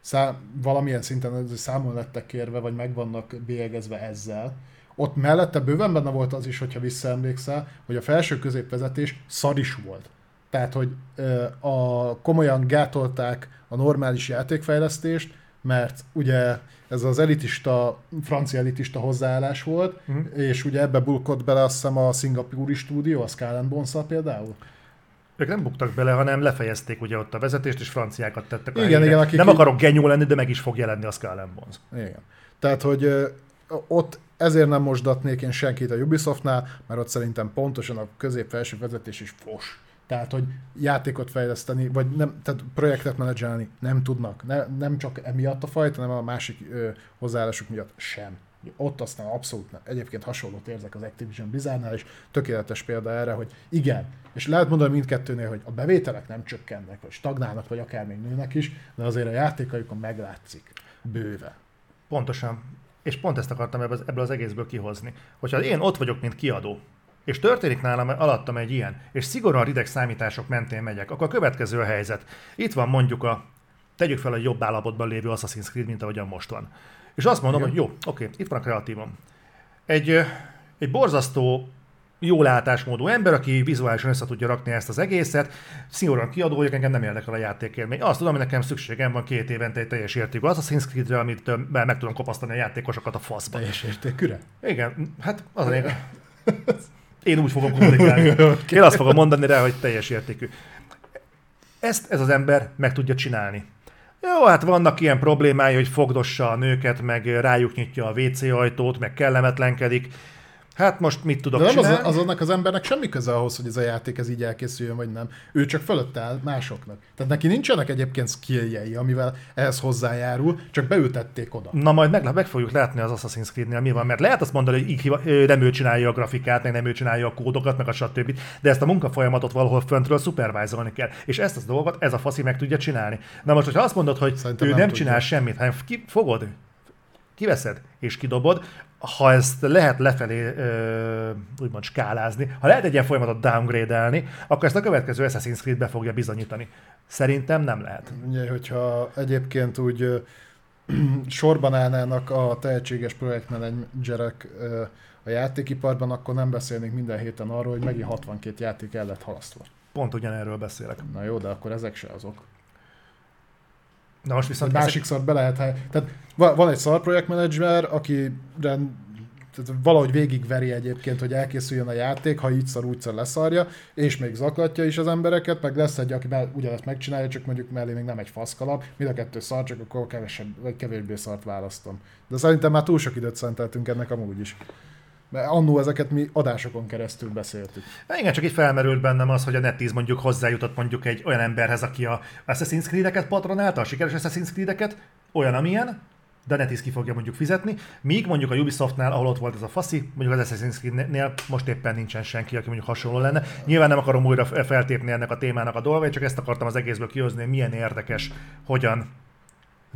[SPEAKER 2] szá- valamilyen szinten számon lettek kérve, vagy meg vannak bélyegezve ezzel, ott mellette bőven benne volt az is, hogyha visszaemlékszel, hogy a felső középvezetés szar is volt. Tehát, hogy ö, a, komolyan gátolták a normális játékfejlesztést, mert ugye ez az elitista, francia elitista hozzáállás volt, uh-huh. és ugye ebbe bulkott bele azt hiszem a szingapúri stúdió, a Skull bones például.
[SPEAKER 1] Ők nem buktak bele, hanem lefejezték ugye ott a vezetést, és franciákat tettek
[SPEAKER 2] Igen, igen, akik
[SPEAKER 1] Nem akarok genyó lenni, de meg is fog jelenni a Skull Bones.
[SPEAKER 2] Igen. Tehát, hogy ott ezért nem mosdatnék én senkit a Ubisoftnál, mert ott szerintem pontosan a közép-felső vezetés is fos. Tehát, hogy játékot fejleszteni, vagy nem, tehát projektet menedzselni nem tudnak. Ne, nem csak emiatt a fajta, hanem a másik ö, hozzáállásuk miatt sem. Ott aztán abszolút nem. Egyébként hasonlót érzek az Activision Blizzardnál, és tökéletes példa erre, hogy igen, és lehet mondani mindkettőnél, hogy a bevételek nem csökkennek, vagy stagnálnak, vagy akár még nőnek is, de azért a játékaikon meglátszik bőve.
[SPEAKER 1] Pontosan. És pont ezt akartam ebből az, ebből az egészből kihozni. Hogyha én ott vagyok, mint kiadó, és történik nálam alattam egy ilyen, és szigorúan rideg számítások mentén megyek, akkor a következő a helyzet. Itt van mondjuk a, tegyük fel a jobb állapotban lévő Assassin's Creed, mint ahogyan most van. És azt mondom,
[SPEAKER 2] Igen.
[SPEAKER 1] hogy jó, oké, itt van a kreatívum. Egy, egy borzasztó jó látásmódú ember, aki vizuálisan össze tudja rakni ezt az egészet, szigorúan kiadójuk, engem nem érdekel a játékélmény. Azt tudom, hogy nekem szükségem van két évente egy teljes értékű Assassin's Creed-re, amit meg tudom kopasztani a játékosokat a faszba.
[SPEAKER 2] Teljes értékűre?
[SPEAKER 1] Igen, hát az a. [laughs] Én úgy fogom kommunikálni. [laughs] Én azt fogom mondani rá, hogy teljes értékű. Ezt ez az ember meg tudja csinálni. Jó, hát vannak ilyen problémái, hogy fogdossa a nőket, meg rájuk nyitja a WC ajtót, meg kellemetlenkedik. Hát most mit tudok
[SPEAKER 2] De nem az,
[SPEAKER 1] csinálni?
[SPEAKER 2] az annak az embernek semmi köze ahhoz, hogy ez a játék ez így elkészüljön, vagy nem. Ő csak fölött áll másoknak. Tehát neki nincsenek egyébként skilljei, amivel ehhez hozzájárul, csak beültették oda.
[SPEAKER 1] Na majd meg, meg fogjuk látni az Assassin's Creed-nél mi van, mert lehet azt mondani, hogy így nem ő csinálja a grafikát, meg nem ő csinálja a kódokat, meg a stb. De ezt a munkafolyamatot valahol föntről szupervájzolni kell. És ezt az dolgot ez a faszi meg tudja csinálni. Na most, hogyha azt mondod, hogy
[SPEAKER 2] Szerintem
[SPEAKER 1] ő
[SPEAKER 2] nem
[SPEAKER 1] nem,
[SPEAKER 2] tudja.
[SPEAKER 1] csinál semmit, hanem ki, fogod, kiveszed és kidobod, ha ezt lehet lefelé ö, úgymond skálázni, ha lehet egy ilyen folyamatot downgrade-elni, akkor ezt a következő Assassin's Creed be fogja bizonyítani. Szerintem nem lehet.
[SPEAKER 2] Ugye, hogyha egyébként úgy ö, [clears throat] sorban állnának a tehetséges projektmenedzserek ö, a játékiparban, akkor nem beszélnénk minden héten arról, hogy megint 62 játék el lett halasztva.
[SPEAKER 1] Pont ugyanerről beszélek.
[SPEAKER 2] Na jó, de akkor ezek se azok.
[SPEAKER 1] Na most viszont
[SPEAKER 2] másik szart be lehet, tehát va- van egy szar projektmenedzser, aki rend, tehát valahogy végigveri egyébként, hogy elkészüljön a játék, ha így szar, úgy szar leszarja, és még zaklatja is az embereket, meg lesz egy, aki be- ugyanezt megcsinálja, csak mondjuk mellé még nem egy faszkalap, mind a kettő szar, csak akkor kevesebb, vagy kevésbé szart választom. De szerintem már túl sok időt szenteltünk ennek amúgy is. Mert annó ezeket mi adásokon keresztül beszéltük.
[SPEAKER 1] Hát Igen, csak így felmerült bennem az, hogy a NetEase mondjuk hozzájutott mondjuk egy olyan emberhez, aki a Assassin's Creed-eket patronálta, a sikeres Assassin's Creed-eket, olyan, amilyen, de a NetEase ki fogja mondjuk fizetni, míg mondjuk a Ubisoftnál, ahol ott volt ez a faszi, mondjuk az Assassin's Creed-nél most éppen nincsen senki, aki mondjuk hasonló lenne. Nyilván nem akarom újra feltépni ennek a témának a dolgait, csak ezt akartam az egészből kihozni, hogy milyen érdekes, hogyan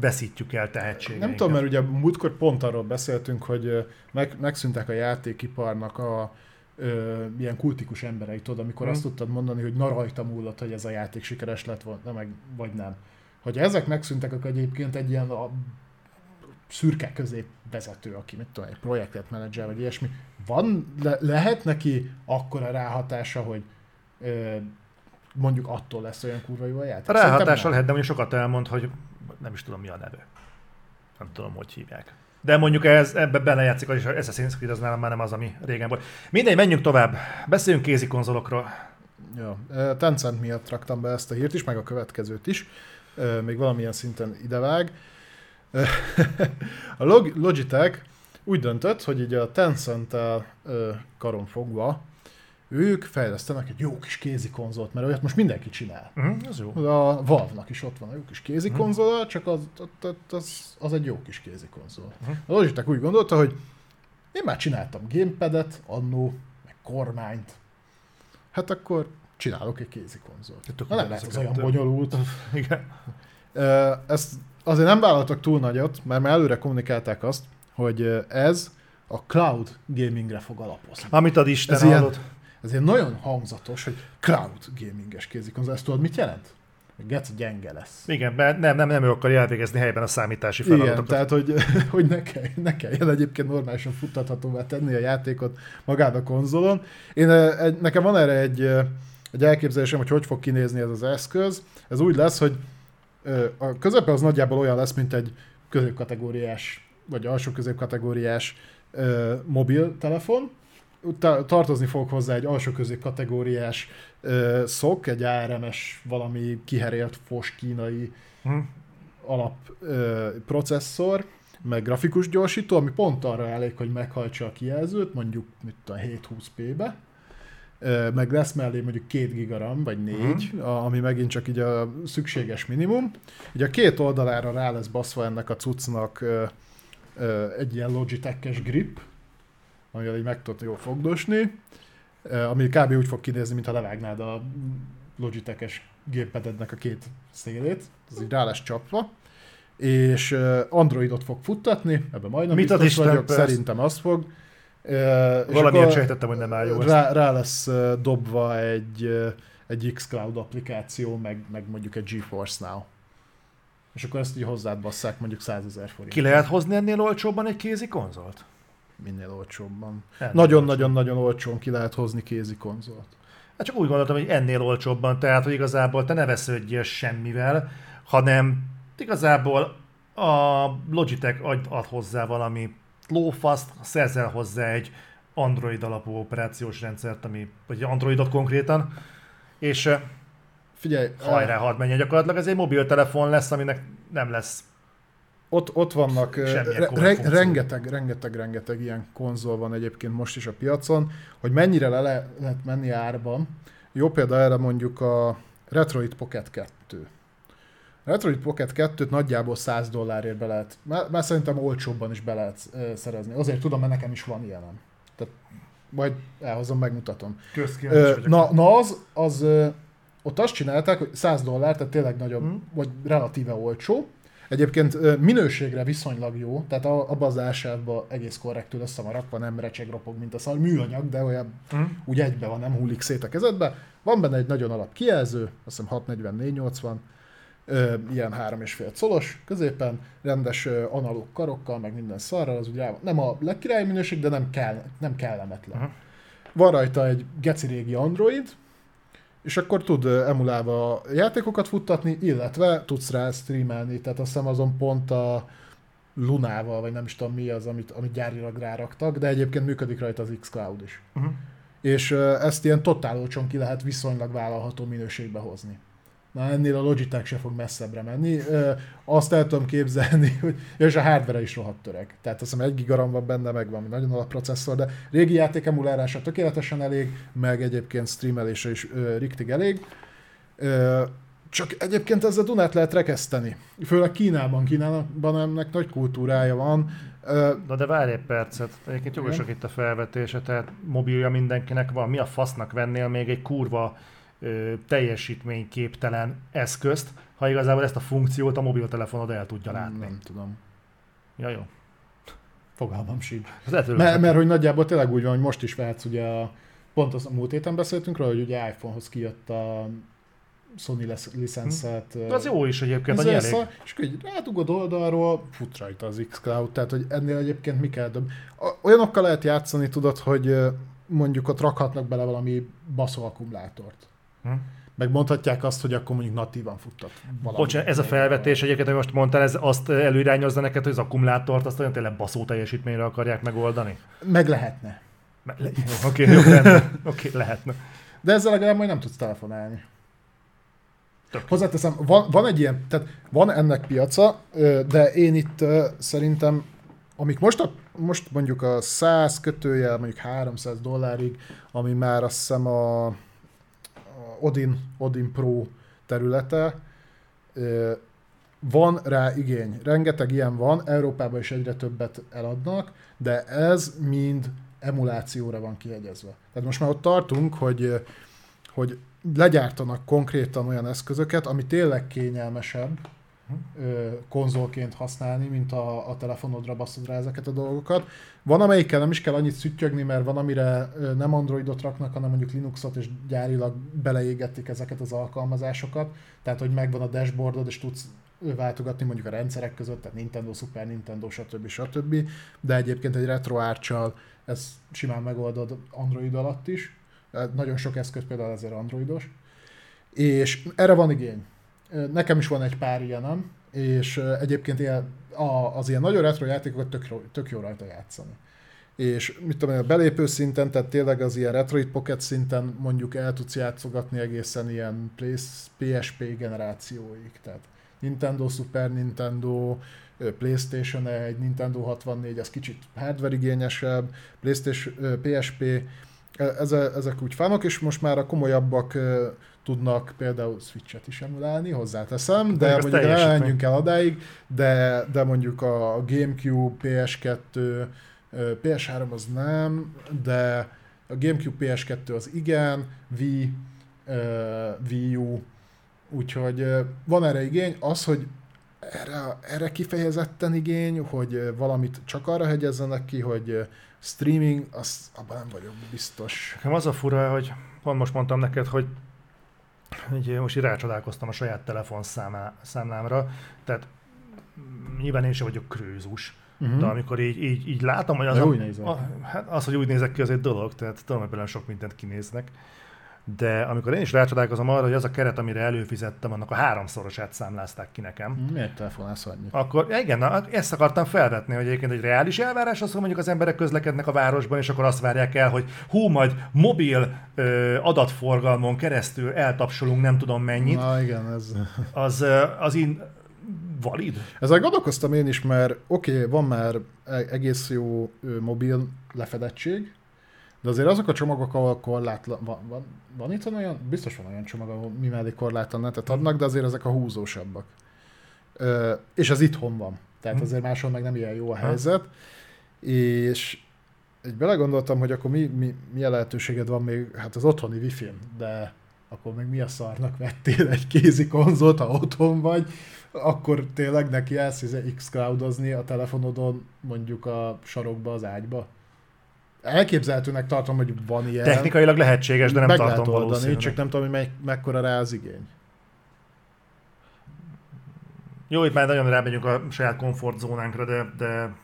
[SPEAKER 1] veszítjük el tehetségeinket.
[SPEAKER 2] Nem tudom, mert ugye múltkor pont arról beszéltünk, hogy meg, megszűntek a játékiparnak a ö, ilyen kultikus emberei, tudod, amikor
[SPEAKER 1] Hmm.
[SPEAKER 2] azt tudtad mondani, hogy na rajta múlott, hogy ez a játék sikeres lett volna, meg, vagy nem. Hogy ezek megszűntek, akkor egyébként egy ilyen a szürke közép vezető, aki mit tudom, egy projektet menedzser, vagy ilyesmi, van, le, lehet neki akkora ráhatása, hogy ö, mondjuk attól lesz olyan kurva jó a játék?
[SPEAKER 1] A
[SPEAKER 2] Szerintem
[SPEAKER 1] ráhatással
[SPEAKER 2] nem.
[SPEAKER 1] lehet, de mondjuk sokat elmond, hogy nem is tudom mi a neve. Nem tudom, hogy hívják. De mondjuk ez, ebbe belejátszik, az az Assassin's Creed az nálam már nem az, ami régen volt. Mindegy, menjünk tovább. Beszéljünk kézi konzolokról.
[SPEAKER 2] Ja, Tencent miatt raktam be ezt a hírt is, meg a következőt is. Még valamilyen szinten idevág. [laughs] A Log- Logitech úgy döntött, hogy így a tencent karon fogva ők fejlesztenek egy jó kis kézi konzolt, mert olyat most mindenki csinál.
[SPEAKER 1] Uh-huh, ez jó.
[SPEAKER 2] A Valve-nak is ott van a jó kis kézi konzola, csak az, az, az, az egy jó kis kézi konzol.
[SPEAKER 1] Mhm.
[SPEAKER 2] A Logitech úgy gondolta, hogy én már csináltam gamepadet, annó, meg kormányt, hát akkor csinálok egy kézi konzolt. Na nem lehet ez olyan
[SPEAKER 1] kettő.
[SPEAKER 2] bonyolult. [laughs]
[SPEAKER 1] Igen.
[SPEAKER 2] Ezt azért nem vállaltak túl nagyot, mert már előre kommunikálták azt, hogy ez a cloud gamingre fog alapozni.
[SPEAKER 1] Amit ad Isten,
[SPEAKER 2] Ez ilyen-? Ez ilyen nagyon hangzatos, hogy cloud gaminges kézikonzol. Ezt tudod, mit jelent? Geci gyenge lesz.
[SPEAKER 1] Igen, mert nem, nem, nem ő akarja elvégezni helyben a számítási
[SPEAKER 2] Igen,
[SPEAKER 1] feladatokat.
[SPEAKER 2] tehát hogy, [laughs] hogy ne, kell, ne kelljen egyébként normálisan futtathatóvá tenni a játékot magán a konzolon. Én, egy, nekem van erre egy, egy elképzelésem, hogy hogy fog kinézni ez az eszköz. Ez úgy lesz, hogy a közepe az nagyjából olyan lesz, mint egy középkategóriás, vagy alsó középkategóriás mobiltelefon. Ta- tartozni fog hozzá egy alsó középkategóriás ö, szok, egy ARMS valami kiherélt fos kínai
[SPEAKER 1] Hm.
[SPEAKER 2] alap ö, processzor, meg grafikus gyorsító, ami pont arra elég, hogy meghajtsa a kijelzőt, mondjuk mit tudom, 720p-be, Ö, meg lesz mellé mondjuk 2 gigaram, vagy 4,
[SPEAKER 1] Mhm.
[SPEAKER 2] a, ami megint csak így a szükséges minimum. Így a két oldalára rá lesz baszva ennek a cuccnak ö, ö, egy ilyen Logitech-es grip, amivel így meg tudod jól fogdosni, ami kb. úgy fog kinézni, mintha levágnád a Logitech-es gépedednek a két szélét, ez így rá lesz csapva, és Androidot fog futtatni, ebben majdnem
[SPEAKER 1] Mit
[SPEAKER 2] biztos
[SPEAKER 1] Isten,
[SPEAKER 2] vagyok,
[SPEAKER 1] persze.
[SPEAKER 2] szerintem azt fog.
[SPEAKER 1] Valamiért sejtettem, hogy nem áll jó. ezt.
[SPEAKER 2] Rá, rá lesz dobva egy, egy xCloud applikáció, meg, meg mondjuk egy GeForce Now. És akkor ezt így hozzád basszák mondjuk 100 ezer forint.
[SPEAKER 1] Ki lehet hozni ennél olcsóbban egy kézi konzolt?
[SPEAKER 2] Minél olcsóbban. Nagyon-nagyon-nagyon olcsón ki lehet hozni kézi konzolt.
[SPEAKER 1] Hát csak úgy gondoltam, hogy ennél olcsóbban, tehát hogy igazából te ne vesződjél semmivel, hanem igazából a Logitech ad, ad hozzá valami lófaszt, szerzel hozzá egy Android alapú operációs rendszert, ami, vagy Androidot konkrétan, és
[SPEAKER 2] Figyelj,
[SPEAKER 1] hajrá, hadd menjen gyakorlatilag. Ez egy mobiltelefon lesz, aminek nem lesz.
[SPEAKER 2] Ott, ott vannak re, rengeteg, rengeteg, rengeteg ilyen konzol van egyébként most is a piacon, hogy mennyire le le- lehet menni árban. Jó példa erre mondjuk a Retroid Pocket 2. A Retroid Pocket 2-t nagyjából 100 dollárért be lehet, már, már szerintem olcsóbban is be lehet szerezni. Azért tudom, mert nekem is van ilyenem. Tehát majd elhozom, megmutatom. Ö, na, na az, az ö, ott azt csinálták, hogy 100 dollár, tehát tényleg nagyobb,
[SPEAKER 1] Mhm.
[SPEAKER 2] vagy relatíve olcsó. Egyébként minőségre viszonylag jó, tehát abban az ásátban egész korrektül össze van rakva, nem recseg ropog, mint a szar, műanyag, de olyan
[SPEAKER 1] Hm?
[SPEAKER 2] úgy egybe van, nem hullik szét a kezedbe. Van benne egy nagyon alap kijelző, azt hiszem 640-480, ö, ilyen 3,5 colos, középen rendes ö, analóg karokkal, meg minden szarral, az ugye nem a legkirály minőség, de nem, kell, nem kellemetlen.
[SPEAKER 1] Aha.
[SPEAKER 2] Van rajta egy geci régi Android, és akkor tud emulálva játékokat futtatni, illetve tudsz rá streamelni, tehát azt hiszem azon pont a Lunával, vagy nem is tudom mi az, amit, amit gyárilag ráraktak, de egyébként működik rajta az xCloud is.
[SPEAKER 1] Uh-huh.
[SPEAKER 2] És ezt ilyen totál olcsón ki lehet viszonylag vállalható minőségbe hozni. Na ennél a Logitech se fog messzebbre menni. Ö, Azt el tudom képzelni, [laughs] hogy ja, és a hardware is rohadt öreg. Tehát azt hiszem egy gigaram van benne, meg valami nagyon alapprocesszor, de régi játék emulálása tökéletesen elég, meg egyébként streamelése is ö, riktig elég. Ö, csak egyébként ezzel Dunát lehet rekeszteni. Főleg Kínában, Kínában ennek nagy kultúrája van.
[SPEAKER 1] Na de várj egy percet, egyébként jogosak itt a felvetése, tehát mobilja mindenkinek van, mi a fasznak vennél még egy kurva ö, teljesítményképtelen eszközt, ha igazából ezt a funkciót a mobiltelefonod el tudja látni.
[SPEAKER 2] Nem tudom.
[SPEAKER 1] Ja, jó.
[SPEAKER 2] Fogalmam sincs. Mert, mert hogy nagyjából tényleg úgy van, hogy most is vehetsz ugye a, pont az a múlt héten beszéltünk róla, hogy ugye iPhone-hoz kijött a Sony lesz- licenszet.
[SPEAKER 1] De az jó is egyébként, annyi
[SPEAKER 2] elég.
[SPEAKER 1] elég.
[SPEAKER 2] és akkor így rádugod oldalról, fut rajta az xCloud, tehát hogy ennél egyébként mi kell több. Olyanokkal lehet játszani, tudod, hogy mondjuk ott rakhatnak bele valami baszó akkumulátort.
[SPEAKER 1] Hm?
[SPEAKER 2] Meg mondhatják azt, hogy akkor mondjuk natívan futtat.
[SPEAKER 1] Bocsánat, ez a felvetés egyébként, amit most mondtál, ez azt előirányozza neked, hogy az akkumulátort azt olyan tényleg baszó teljesítményre akarják megoldani?
[SPEAKER 2] Meg lehetne.
[SPEAKER 1] Me- le- [laughs] Oké, jó, rendben. Oké, lehetne.
[SPEAKER 2] De ezzel legalább majd nem tudsz telefonálni.
[SPEAKER 1] Tök.
[SPEAKER 2] Hozzáteszem, van, van egy ilyen, tehát van ennek piaca, de én itt szerintem, amik most, a, most mondjuk a 100 kötőjel, mondjuk 300 dollárig, ami már azt hiszem a Odin, Odin Pro területe, van rá igény. Rengeteg ilyen van, Európában is egyre többet eladnak, de ez mind emulációra van kiegyezve. Tehát most már ott tartunk, hogy, hogy legyártanak konkrétan olyan eszközöket, ami tényleg kényelmesebb konzolként használni, mint a, a telefonodra basszod rá ezeket a dolgokat. Van, amelyikkel nem is kell annyit szüttyögni, mert van, amire nem Androidot raknak, hanem mondjuk Linuxot, és gyárilag beleégették ezeket az alkalmazásokat. Tehát, hogy megvan a dashboardod, és tudsz váltogatni mondjuk a rendszerek között, tehát Nintendo, Super Nintendo, stb. stb. De egyébként egy RetroArch-sal ezt simán megoldod Android alatt is. Nagyon sok eszköz például ezért androidos. És erre van igény. Nekem is van egy pár ilyenem, és egyébként ilyen, a, az ilyen nagyon retro játékokat tök, tök jó rajta játszani. És mit tudom a belépő szinten, tehát tényleg az ilyen Retroid Pocket szinten mondjuk el tudsz játszogatni egészen ilyen PS- PSP generációig. Tehát Nintendo, Super Nintendo, PlayStation 1, Nintendo 64, az kicsit hardware igényesebb, PlayStation, PSP, Eze, ezek úgy fánok, és most már a komolyabbak tudnak például Switch-et is emulálni, hozzáteszem, de
[SPEAKER 1] az
[SPEAKER 2] mondjuk ne menjünk el odáig, de, de mondjuk a Gamecube, PS2, ö, PS3 az nem, de a Gamecube PS2 az igen, Wii, Wii U, úgyhogy van erre igény, az, hogy erre, erre kifejezetten igény, hogy valamit csak arra hegyezzenek ki, hogy streaming, az abban nem vagyok biztos.
[SPEAKER 1] Nekem az a fura, hogy pont most mondtam neked, hogy így most így rácsodálkoztam a saját telefonszámá, számlámra, tehát nyilván én sem vagyok krőzus, uh-huh. de amikor így, így, így látom, hogy az, a, a, hát az, hogy úgy nézek ki, az egy dolog, tehát tudom, hogy sok mindent kinéznek, de amikor én is rácsodálkozom arra, hogy az a keret, amire előfizettem, annak a háromszorosát számlázták ki nekem,
[SPEAKER 2] Miért telefonálsz annyit?
[SPEAKER 1] akkor igen, na, ezt akartam felvetni, hogy egyébként egy reális elvárás az, hogy mondjuk az emberek közlekednek a városban, és akkor azt várják el, hogy hú, majd mobil ö, adatforgalmon keresztül eltapsolunk nem tudom mennyit,
[SPEAKER 2] Na igen, ez... [laughs]
[SPEAKER 1] az, az in valid?
[SPEAKER 2] Ezzel gondolkoztam én is, mert oké, okay, van már e- egész jó mobil lefedettség, de azért azok a csomagok, ahol korlátlan... Van, van, van itt olyan? Biztos van olyan csomag, ahol mi mellé korlátlan netet adnak, de azért ezek a húzósabbak. Ö, és az itthon van. Tehát
[SPEAKER 1] Hm.
[SPEAKER 2] azért máshol meg nem ilyen jó a
[SPEAKER 1] Ha.
[SPEAKER 2] helyzet. És egy belegondoltam, hogy akkor mi, mi, milyen lehetőséged van még, hát az otthoni wifi-n, de akkor meg mi a szarnak vettél egy kézi konzolt, ha otthon vagy, akkor tényleg neki állsz izé X-cloudozni a telefonodon mondjuk a sarokba, az ágyba? Elképzelhetőnek tartom, hogy van ilyen.
[SPEAKER 1] Technikailag lehetséges, de nem
[SPEAKER 2] meg
[SPEAKER 1] tartom
[SPEAKER 2] lehet oldani, csak nem tudom, hogy me- mekkora rá az igény.
[SPEAKER 1] Jó, itt már nagyon rámegyünk a saját komfortzónánkra, de, de,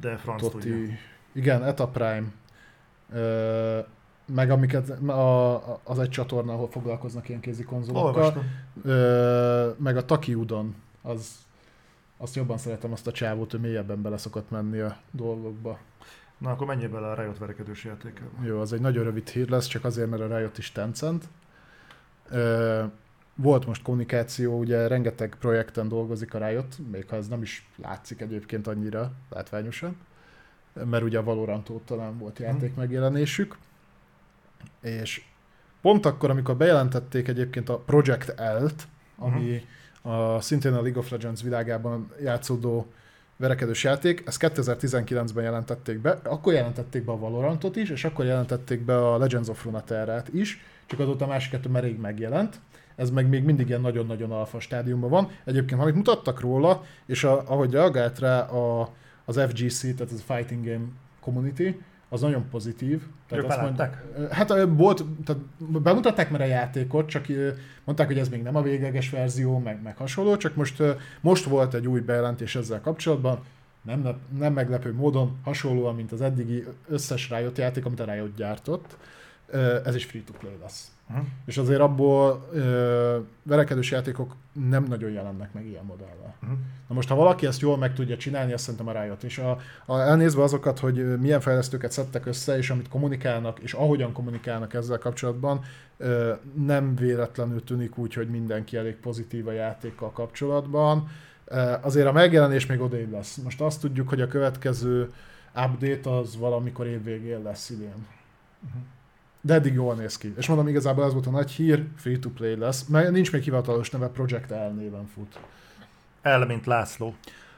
[SPEAKER 1] de franc tudja.
[SPEAKER 2] Toti. Igen, Eta Prime. Ö, meg amiket, a, az egy csatorna, ahol foglalkoznak ilyen kézi konzolokkal. Ö, meg a Taki Udon, az, azt jobban szeretem azt a csávót, hogy mélyebben bele szokott menni a dolgokba.
[SPEAKER 1] Na, akkor menjél bele a Riot verekedős játékába.
[SPEAKER 2] Jó, az egy nagyon rövid hír lesz, csak azért, mert a Riot is Tencent. Volt most kommunikáció, ugye rengeteg projekten dolgozik a Riot, még ha ez nem is látszik egyébként annyira látványosan, mert ugye a Valorant óta nem volt játék megjelenésük. És pont akkor, amikor bejelentették egyébként a Project L-t, ami a, szintén a League of Legends világában játszódó verekedős játék, ezt 2019-ben jelentették be, akkor jelentették be a Valorantot is, és akkor jelentették be a Legends of Runeterra-t is, csak azóta a másik kettő már rég megjelent. Ez meg még mindig ilyen nagyon-nagyon alfa stádiumban van. Egyébként, amit mutattak róla, és a, ahogy reagált rá a, az FGC, tehát az a Fighting Game Community, az nagyon pozitív.
[SPEAKER 1] Ők
[SPEAKER 2] azt mond-
[SPEAKER 1] látták?
[SPEAKER 2] Hát volt, tehát bemutatták már a játékot, csak mondták, hogy ez még nem a végleges verzió, meg, meg hasonló, csak most, most volt egy új bejelentés ezzel kapcsolatban, nem, nem meglepő módon, hasonlóan, mint az eddigi összes Riot játék, amit a Riot gyártott, ez is free-to-play lesz.
[SPEAKER 1] Uh-huh.
[SPEAKER 2] És azért abból ö, verekedős játékok nem nagyon jelennek meg ilyen modellel.
[SPEAKER 1] Uh-huh.
[SPEAKER 2] Na most, ha valaki ezt jól meg tudja csinálni, azt szerintem a Riot. És a, a, elnézve azokat, hogy milyen fejlesztőket szedtek össze, és amit kommunikálnak, és ahogyan kommunikálnak ezzel kapcsolatban, ö, nem véletlenül tűnik úgy, hogy mindenki elég pozitív a játékkal kapcsolatban. Ö, Azért a megjelenés még odébb lesz. Most azt tudjuk, hogy a következő update az valamikor évvégén lesz idén. De eddig jól néz ki. És mondom, igazából ez volt a nagy hír, free-to-play lesz, mert nincs még hivatalos neve, Project L néven fut.
[SPEAKER 1] El, mint László.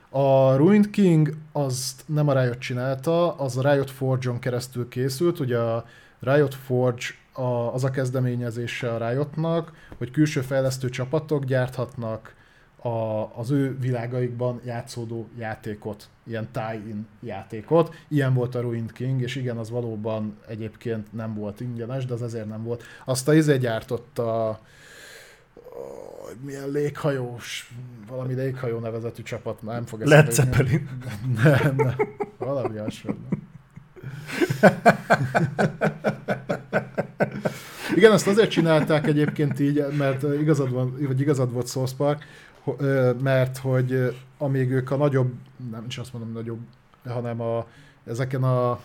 [SPEAKER 2] A Ruined King azt nem a Riot csinálta, az a Riot Forge-on keresztül készült, ugye a Riot Forge a, az a kezdeményezése a Riotnak, hogy külső fejlesztő csapatok gyárthatnak a, az ő világaikban játszódó játékot, ilyen tie-in játékot. Ilyen volt a Ruined King, és igen, az valóban egyébként nem volt ingyenes, de az ezért nem volt. Azt a izé gyártotta Ó, milyen léghajós, valami léghajó nevezetű csapat, nem fog
[SPEAKER 1] Led
[SPEAKER 2] jutni.
[SPEAKER 1] Zeppelin.
[SPEAKER 2] Nem, nem, valami hasonló. Igen, azt azért csinálták egyébként így, mert igazad, van, vagy igazad volt Source Park, mert hogy amíg ők a nagyobb, nem is azt mondom nagyobb, hanem a, ezeken a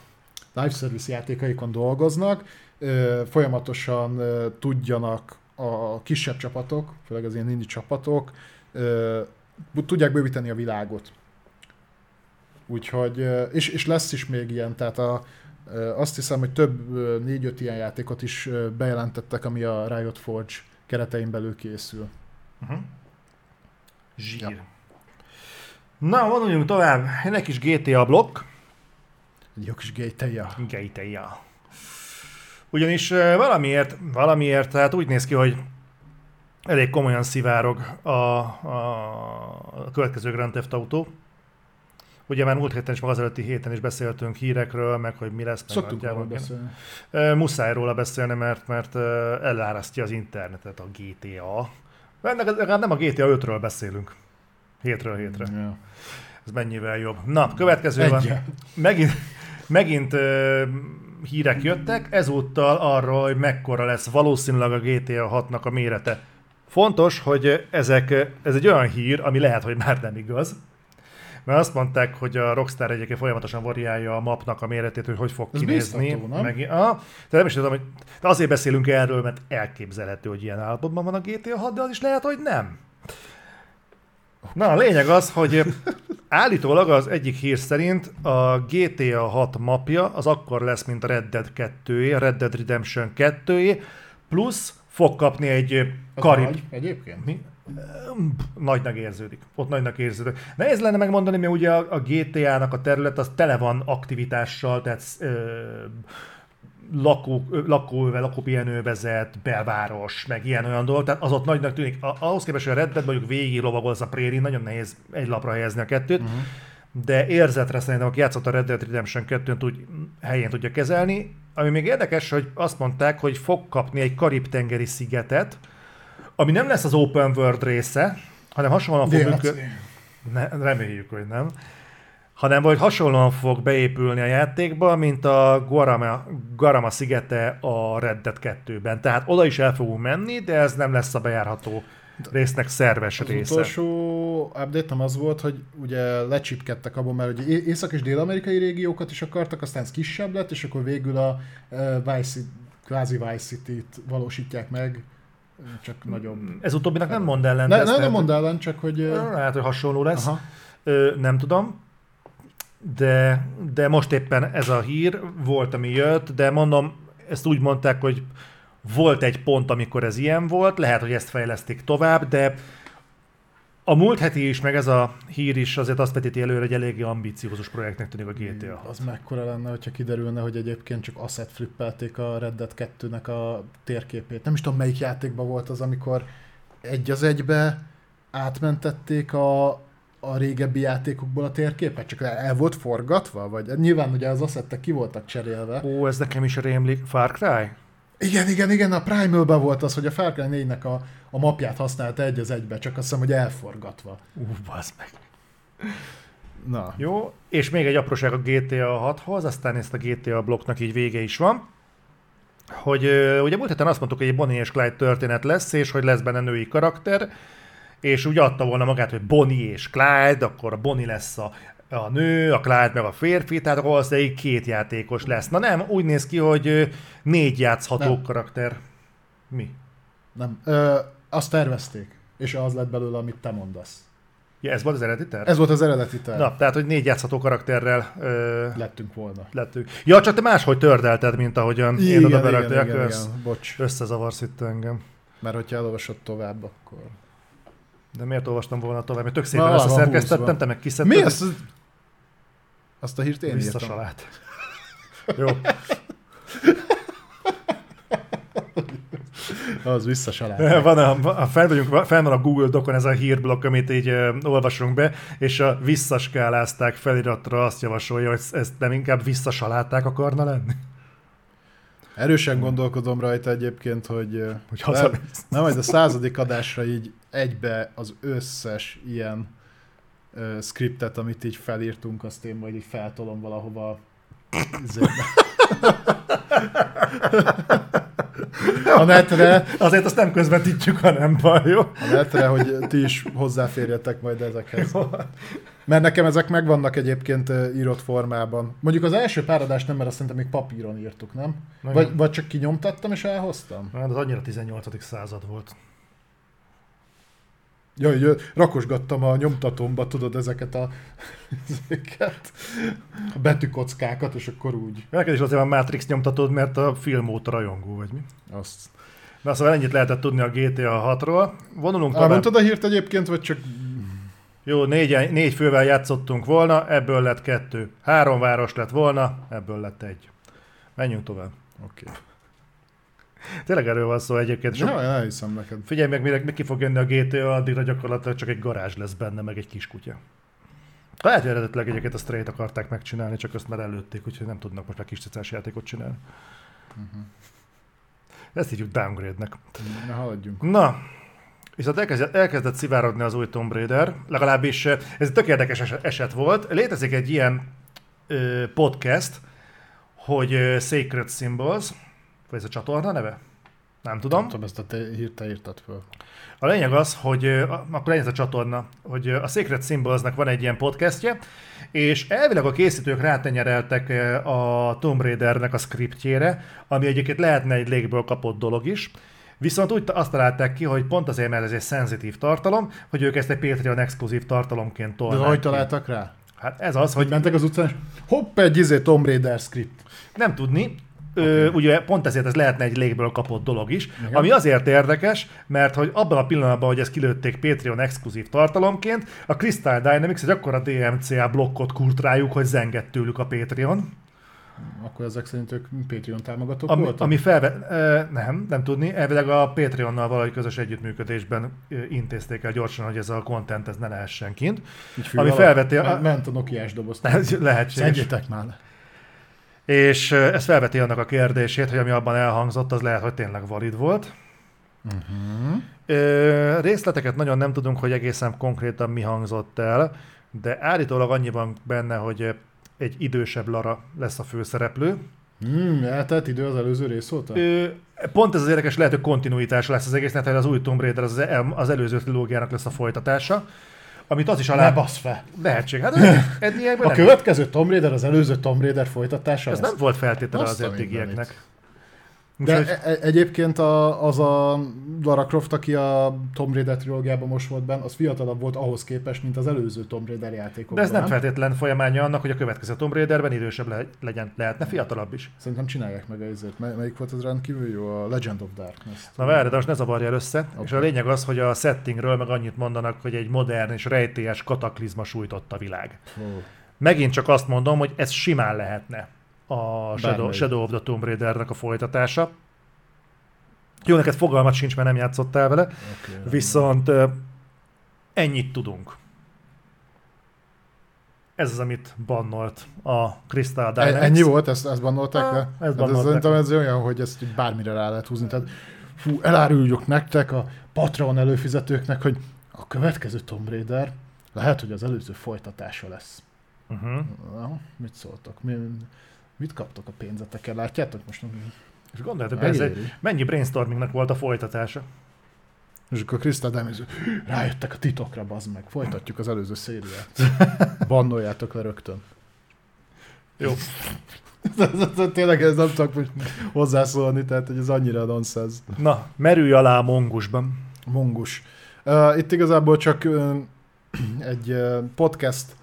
[SPEAKER 2] live service játékaikon dolgoznak, folyamatosan tudjanak a kisebb csapatok, főleg az ilyen indie csapatok, tudják bővíteni a világot. Úgyhogy, és, és lesz is még ilyen, tehát a, azt hiszem, hogy több négy-öt ilyen játékot is bejelentettek, ami a Riot Forge keretein belül készül.
[SPEAKER 1] Uh-huh. Zsír.
[SPEAKER 2] Ja.
[SPEAKER 1] Na, vonuljunk tovább. Jön egy kis GTA blokk.
[SPEAKER 2] Egy jó kis GTA.
[SPEAKER 1] GTA. Ugyanis valamiért, valamiért, tehát úgy néz ki, hogy elég komolyan szivárog a, a, a következő Grand Theft Auto. Ugye már múlt héten is, meg az előtti héten is beszéltünk hírekről, meg hogy mi lesz.
[SPEAKER 2] Szoktunk róla beszélni.
[SPEAKER 1] Muszáj róla beszélni, mert, mert elárasztja az internetet a GTA. Legalább nem a GTA 5-ről beszélünk. Hétről hétre.
[SPEAKER 2] Ja.
[SPEAKER 1] Ez mennyivel jobb. Na, következő van.
[SPEAKER 2] Egyen.
[SPEAKER 1] Megint, megint ö, hírek jöttek, ezúttal arról, hogy mekkora lesz valószínűleg a GTA 6-nak a mérete. Fontos, hogy ezek, ez egy olyan hír, ami lehet, hogy már nem igaz. Mert azt mondták, hogy a Rockstar egyébként folyamatosan variálja a mapnak a méretét, hogy hogy fog
[SPEAKER 2] Ez
[SPEAKER 1] kinézni.
[SPEAKER 2] biztató, nem?
[SPEAKER 1] Meg, ah, de nem is tudom, hogy de azért beszélünk erről, mert elképzelhető, hogy ilyen állapotban van a GTA 6, de az is lehet, hogy nem. Na, a lényeg az, hogy állítólag az egyik hír szerint a GTA 6 mapja az akkor lesz, mint a Red Dead 2 a Red Dead Redemption 2 plusz fog kapni egy karib...
[SPEAKER 2] nagy Egyébként?
[SPEAKER 1] Mi? Nagynak érződik. Ott nagynak érződik. Nehéz lenne megmondani, mert ugye a, a GTA-nak a terület az tele van aktivitással, tehát ö, lakó, lakóöve, lakópihenővezet, belváros, meg ilyen-olyan dolgok, tehát az ott nagynak tűnik. Ahhoz képest, hogy a Red Dead mondjuk végig lovagolsz a prérin, nagyon nehéz egy lapra helyezni a kettőt, uh-huh. de érzetre szerintem, aki játszott a Red Dead Redemption 2-n, tud, helyén tudja kezelni. Ami még érdekes, hogy azt mondták, hogy fog kapni egy karib-tengeri szigetet, ami nem lesz az open world része, hanem hasonlóan fog működni. Ne, reméljük, hogy nem. Hanem vagy hasonlóan fog beépülni a játékba, mint a Guarama, Guarama szigete a Red Dead 2-ben. Tehát oda is el fogunk menni, de ez nem lesz a bejárható résznek szerves
[SPEAKER 2] Az
[SPEAKER 1] része.
[SPEAKER 2] utolsó update az volt, hogy ugye lecsipkedtek abban, mert ugye észak- és dél-amerikai régiókat is akartak, aztán ez kisebb lett, és akkor végül a uh, Vice, kvázi Vice City-t valósítják meg, csak nagyobb.
[SPEAKER 1] Ez utóbbinak nem mond ellen.
[SPEAKER 2] Ne, ne, nem mondd ellen, csak hogy...
[SPEAKER 1] Lehet, hogy hasonló lesz.
[SPEAKER 2] Aha.
[SPEAKER 1] Ö, nem tudom. De, de most éppen ez a hír volt, ami jött, de mondom, ezt úgy mondták, hogy volt egy pont, amikor ez ilyen volt, lehet, hogy ezt fejlesztik tovább, de a múlt heti is, meg ez a hír is azért azt vetíti előre, hogy eléggé ambiciózus projektnek tűnik a GTA.
[SPEAKER 2] Az mekkora lenne, hogyha kiderülne, hogy egyébként csak asset flippelték a Red Dead 2-nek a térképét. Nem is tudom, melyik játékban volt az, amikor egy az egybe átmentették a, a régebbi játékokból a térképet, csak el volt forgatva? Vagy nyilván ugye az assettek ki voltak cserélve.
[SPEAKER 1] Ó, ez nekem is rémlik. Far Cry?
[SPEAKER 2] Igen, igen, igen, a Primal-ban volt az, hogy a Far Cry 4-nek a, a mapját használta egy az egybe, csak azt hiszem, hogy elforgatva.
[SPEAKER 1] Ú, bazd meg.
[SPEAKER 2] Na.
[SPEAKER 1] Jó, és még egy apróság a GTA 6-hoz, aztán ezt a GTA blokknak így vége is van. Hogy ugye múlt héten azt mondtuk, hogy egy Bonnie és Clyde történet lesz, és hogy lesz benne női karakter, és úgy adta volna magát, hogy Bonnie és Clyde, akkor a Bonnie lesz a, a nő, a Clyde meg a férfi, tehát valószínűleg két játékos lesz. Na nem, úgy néz ki, hogy négy játszható
[SPEAKER 2] Nem.
[SPEAKER 1] karakter. Mi?
[SPEAKER 2] Nem. Ö, azt tervezték, és az lett belőle, amit te mondasz.
[SPEAKER 1] Ja, ez volt az eredeti terv?
[SPEAKER 2] Ez volt az eredeti terv.
[SPEAKER 1] Na, tehát, hogy négy játszható karakterrel ö,
[SPEAKER 2] Lettünk volna.
[SPEAKER 1] lettünk. Ja, csak te máshogy tördelted, mint ahogyan én
[SPEAKER 2] Igen,
[SPEAKER 1] oda
[SPEAKER 2] igen,
[SPEAKER 1] berakták.
[SPEAKER 2] igen,
[SPEAKER 1] Össz,
[SPEAKER 2] bocs.
[SPEAKER 1] összezavarsz itt engem.
[SPEAKER 2] Mert hogyha elolvasod tovább, akkor...
[SPEAKER 1] De miért olvastam volna tovább? Mert tök
[SPEAKER 2] Na,
[SPEAKER 1] szépen
[SPEAKER 2] van
[SPEAKER 1] összeszerkesztettem,
[SPEAKER 2] húszva.
[SPEAKER 1] te meg kiszedted.
[SPEAKER 2] Mi ezt? Azt a hírt én írtam.
[SPEAKER 1] Visszasalát. [laughs] Jó.
[SPEAKER 2] Az visszasalát. [laughs]
[SPEAKER 1] Van a, a fel, vagyunk, fel van a Google Docon ez a hírblokk, amit így ö, olvasunk be, és a visszaskálázták feliratra azt javasolja, hogy ezt nem inkább visszasaláták akarna lenni.
[SPEAKER 2] Erősen gondolkodom rajta egyébként, hogy,
[SPEAKER 1] Hogy hazamész.
[SPEAKER 2] nem, majd a századik adásra így egybe az összes ilyen ö, skriptet, amit így felírtunk, azt én majd így feltolom valahova [laughs] a netre,
[SPEAKER 1] Azért azt nem közvetítjük, hanem baj, jó?
[SPEAKER 2] a netre, hogy ti is hozzáférjetek majd ezekhez. Mert nekem ezek megvannak egyébként írott formában. Mondjuk az első pár adást nem, mert azt szerintem még papíron írtuk, nem? Vagy, vagy csak kinyomtattam és elhoztam?
[SPEAKER 1] Hát az annyira 18. század volt.
[SPEAKER 2] Ja, hogy rakosgattam a nyomtatómba, tudod, ezeket a, ezeket, a betűkockákat, és akkor úgy.
[SPEAKER 1] Neked is azért van Matrix nyomtatod, mert a film óta rajongó vagy mi?
[SPEAKER 2] Azt.
[SPEAKER 1] Na szóval ennyit lehetett tudni a GTA 6-ról. Vonulunk tovább.
[SPEAKER 2] Elmondtad a hírt egyébként, vagy csak...
[SPEAKER 1] Jó, négy, négy fővel játszottunk volna, ebből lett kettő. Három város lett volna, ebből lett egy. Menjünk tovább.
[SPEAKER 2] Oké. Okay.
[SPEAKER 1] Tényleg erről van szó egyébként. Sok...
[SPEAKER 2] Ja, elhiszem neked.
[SPEAKER 1] Figyelj meg, mire ki fog jönni a GTA, addigra gyakorlatilag csak egy garázs lesz benne, meg egy kiskutya. Lehet, hogy eredetileg egyébként a straight akarták megcsinálni, csak azt már előtték, úgyhogy nem tudnak most már kis cicás játékot csinálni. Uh-huh. Ezt hívjuk downgrade-nek.
[SPEAKER 2] Na, haladjunk.
[SPEAKER 1] Na, viszont elkezdett, elkezdett szivárogni az új Tomb Raider, legalábbis eh, ez egy tök érdekes eset- volt. Létezik egy ilyen ö, podcast, hogy Sacred Symbols, vagy ez a csatorna neve? Nem tudom.
[SPEAKER 2] Nem tudom, ezt a te hírt írtad föl.
[SPEAKER 1] A lényeg az, hogy akkor legyen ez a csatorna, hogy a Secret Symbolsnak van egy ilyen podcastje, és elvileg a készítők rátenyereltek a Tomb Raidernek a scriptjére, ami egyébként lehetne egy légből kapott dolog is, Viszont úgy azt találták ki, hogy pont azért, mert ez egy szenzitív tartalom, hogy ők ezt egy Patreon exkluzív tartalomként
[SPEAKER 2] De
[SPEAKER 1] tolnák
[SPEAKER 2] hogy találtak rá?
[SPEAKER 1] Hát ez az,
[SPEAKER 2] Hogy mentek az utcán, hopp, egy izé Tomb Raider script.
[SPEAKER 1] nem tudni, Ö, ugye pont ezért ez lehetne egy légből kapott dolog is,
[SPEAKER 2] Igen.
[SPEAKER 1] ami azért érdekes, mert hogy abban a pillanatban, hogy ezt kilőtték Patreon exkluzív tartalomként, a Crystal Dynamics egy akkora DMCA blokkot kurt rájuk, hogy zengett tőlük a Patreon,
[SPEAKER 2] Akkor ezek szerint ők Patreon támogatók
[SPEAKER 1] ami,
[SPEAKER 2] voltak?
[SPEAKER 1] ami felve... Nem, nem tudni, elvileg a Patreonnal valahogy közös együttműködésben intézték el gyorsan, hogy ez a content ez ne lehessen kint.
[SPEAKER 2] Így fű
[SPEAKER 1] ami felveti a-
[SPEAKER 2] Men- Ment a Nokia-s doboz.
[SPEAKER 1] Lehetséges.
[SPEAKER 2] Szedjétek már.
[SPEAKER 1] És ez felveti annak a kérdését, hogy ami abban elhangzott, az lehet, hogy tényleg valid volt.
[SPEAKER 2] Uh-huh.
[SPEAKER 1] Ö, részleteket nagyon nem tudunk, hogy egészen konkrétan mi hangzott el, de állítólag annyi van benne, hogy egy idősebb Lara lesz a főszereplő.
[SPEAKER 2] Hmm, eltelt idő az előző rész óta?
[SPEAKER 1] Ö, pont ez az érdekes, lehet, hogy kontinuitás lesz az egésznek, tehát az új Tomb Raider az, el- az előző trilógiának lesz a folytatása, amit az is
[SPEAKER 2] Ne
[SPEAKER 1] alá...
[SPEAKER 2] basz fel.
[SPEAKER 1] Lehetség. Hát [laughs] eddigiekben
[SPEAKER 2] A
[SPEAKER 1] nem.
[SPEAKER 2] következő Tomb Raider az előző Tomb Raider folytatása
[SPEAKER 1] Ez
[SPEAKER 2] lesz?
[SPEAKER 1] nem volt feltétele az eddigieknek. Úgyhogy
[SPEAKER 2] De e- e- egyébként a, az a Lara Croft, aki a Tomb Raider trilógiában most volt benne, az fiatalabb volt ahhoz képest, mint az előző Tomb Raider játékokban.
[SPEAKER 1] de ez nem feltétlen folyamánya annak, hogy a következő Tomb Raiderben idősebb le- legyen, lehetne fiatalabb is.
[SPEAKER 2] Szerintem csinálják meg ezért. Mely, melyik volt az rendkívül jó? A Legend of Darkness.
[SPEAKER 1] Na várj, de most ne zavarja el össze. Okay. És a lényeg az, hogy a settingről meg annyit mondanak, hogy egy modern és rejtélyes kataklizma sújtott a világ.
[SPEAKER 2] Ó.
[SPEAKER 1] Megint csak azt mondom, hogy ez simán lehetne a Shadow. Shadow of the Tomb Raidernek a folytatása. Jó, neked fogalmat sincs, mert nem játszottál vele,
[SPEAKER 2] Okay,
[SPEAKER 1] viszont ennyit tudunk. Ez az, amit bannolt a Crystal Dynamics.
[SPEAKER 2] E- Ennyi volt, ezt, ezt bannolták
[SPEAKER 1] Ah,
[SPEAKER 2] le?
[SPEAKER 1] ezt
[SPEAKER 2] Hát ez
[SPEAKER 1] bannolták
[SPEAKER 2] szerintem
[SPEAKER 1] le.
[SPEAKER 2] ez olyan, hogy ezt bármire rá lehet húzni. Tehát, fú, eláruljuk nektek a Patreon előfizetőknek, hogy a következő Tomb Raider lehet, hogy az előző folytatása lesz.
[SPEAKER 1] Uh-huh.
[SPEAKER 2] Na, mit szóltok? Mi, mit kaptok a pénzeteken? Látjátok most?
[SPEAKER 1] És gondoljatok, be, ez egy, mennyi brainstormingnak volt a folytatása?
[SPEAKER 2] És akkor Krista Demiz, rájöttek a titokra, bazd meg. Folytatjuk az előző szériát. [laughs] Bannoljátok le rögtön.
[SPEAKER 1] Jó. [laughs]
[SPEAKER 2] Tényleg ez nem tudok most hozzászólni, tehát hogy ez annyira nonsense.
[SPEAKER 1] Na, merülj alá a mongusban.
[SPEAKER 2] Mongus. Uh, itt igazából csak uh, egy uh, podcast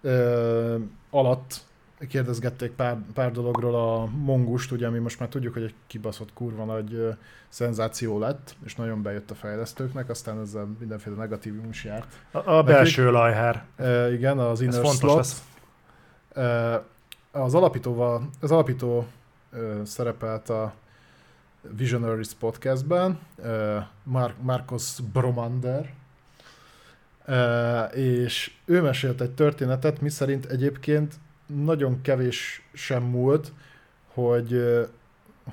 [SPEAKER 2] uh, alatt kérdezgették pár, pár dologról a Mongust, ugye, ami most már tudjuk, hogy egy kibaszott kurva nagy uh, szenzáció lett, és nagyon bejött a fejlesztőknek, aztán ezzel mindenféle negatívum is járt.
[SPEAKER 1] A, a belső lajhár.
[SPEAKER 2] Uh, igen, az
[SPEAKER 1] Ez
[SPEAKER 2] Inner
[SPEAKER 1] fontos
[SPEAKER 2] Slot.
[SPEAKER 1] lesz.
[SPEAKER 2] Uh, az alapítóval, az alapító uh, szerepelt a Visionaries podcastben, uh, Mar- Marcos Bromander, uh, és ő mesélt egy történetet, miszerint egyébként nagyon kevés sem múlt, hogy,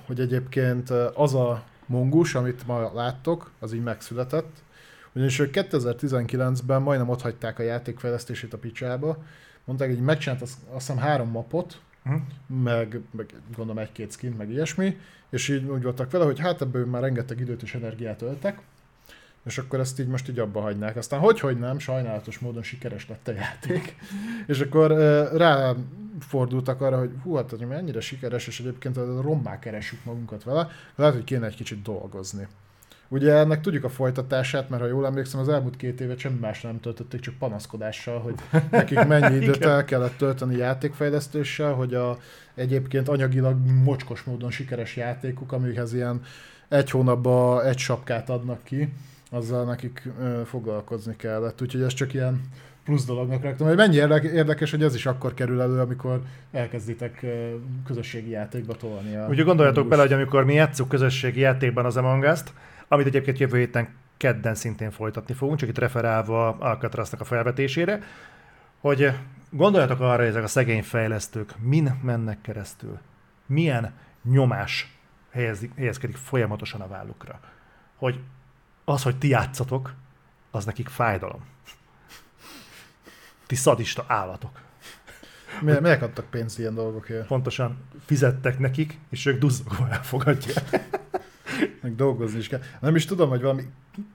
[SPEAKER 2] hogy egyébként az a mongus, amit ma láttok, az így megszületett, ugyanis ők 2019-ben majdnem ott hagyták a játékfejlesztését a picsába, mondták, hogy megcsinált azt, azt hiszem három mapot,
[SPEAKER 1] Hm?
[SPEAKER 2] meg, meg gondolom egy-két skin, meg ilyesmi, és így úgy voltak vele, hogy hát ebből már rengeteg időt és energiát öltek, és akkor ezt így most így abba hagynák. Aztán hogy, hogy nem, sajnálatos módon sikeres lett a játék. [laughs] és akkor uh, ráfordultak arra, hogy hú, hát hogy mennyire sikeres, és egyébként a rommá keresjük magunkat vele, lehet, hogy kéne egy kicsit dolgozni. Ugye ennek tudjuk a folytatását, mert ha jól emlékszem, az elmúlt két évet semmi más nem töltötték, csak panaszkodással, hogy nekik mennyi [laughs] időt el kellett tölteni játékfejlesztéssel, hogy a egyébként anyagilag mocskos módon sikeres játékuk, amikhez ilyen egy hónapban egy sapkát adnak ki, azzal nekik ö, foglalkozni kellett. Úgyhogy ez csak ilyen plusz dolognak raktam. Hogy mennyi érde- érdekes, hogy ez is akkor kerül elő, amikor elkezditek közösségi játékba tolni. A
[SPEAKER 1] Ugye gondoljatok bele, hogy amikor mi játszunk közösségi játékban az Among Us-t, amit egyébként jövő héten kedden szintén folytatni fogunk, csak itt referálva Alcatraznak a felvetésére, hogy gondoljatok arra, hogy ezek a szegény fejlesztők min mennek keresztül. Milyen nyomás helyezik, helyezkedik folyamatosan a vállukra. Hogy az, hogy ti játszatok, az nekik fájdalom. Ti szadista állatok.
[SPEAKER 2] Mi- Miért adtak pénzt ilyen dolgokért?
[SPEAKER 1] Pontosan fizettek nekik, és ők duzzogva elfogadják.
[SPEAKER 2] Meg dolgozni is kell. Nem is tudom, hogy valami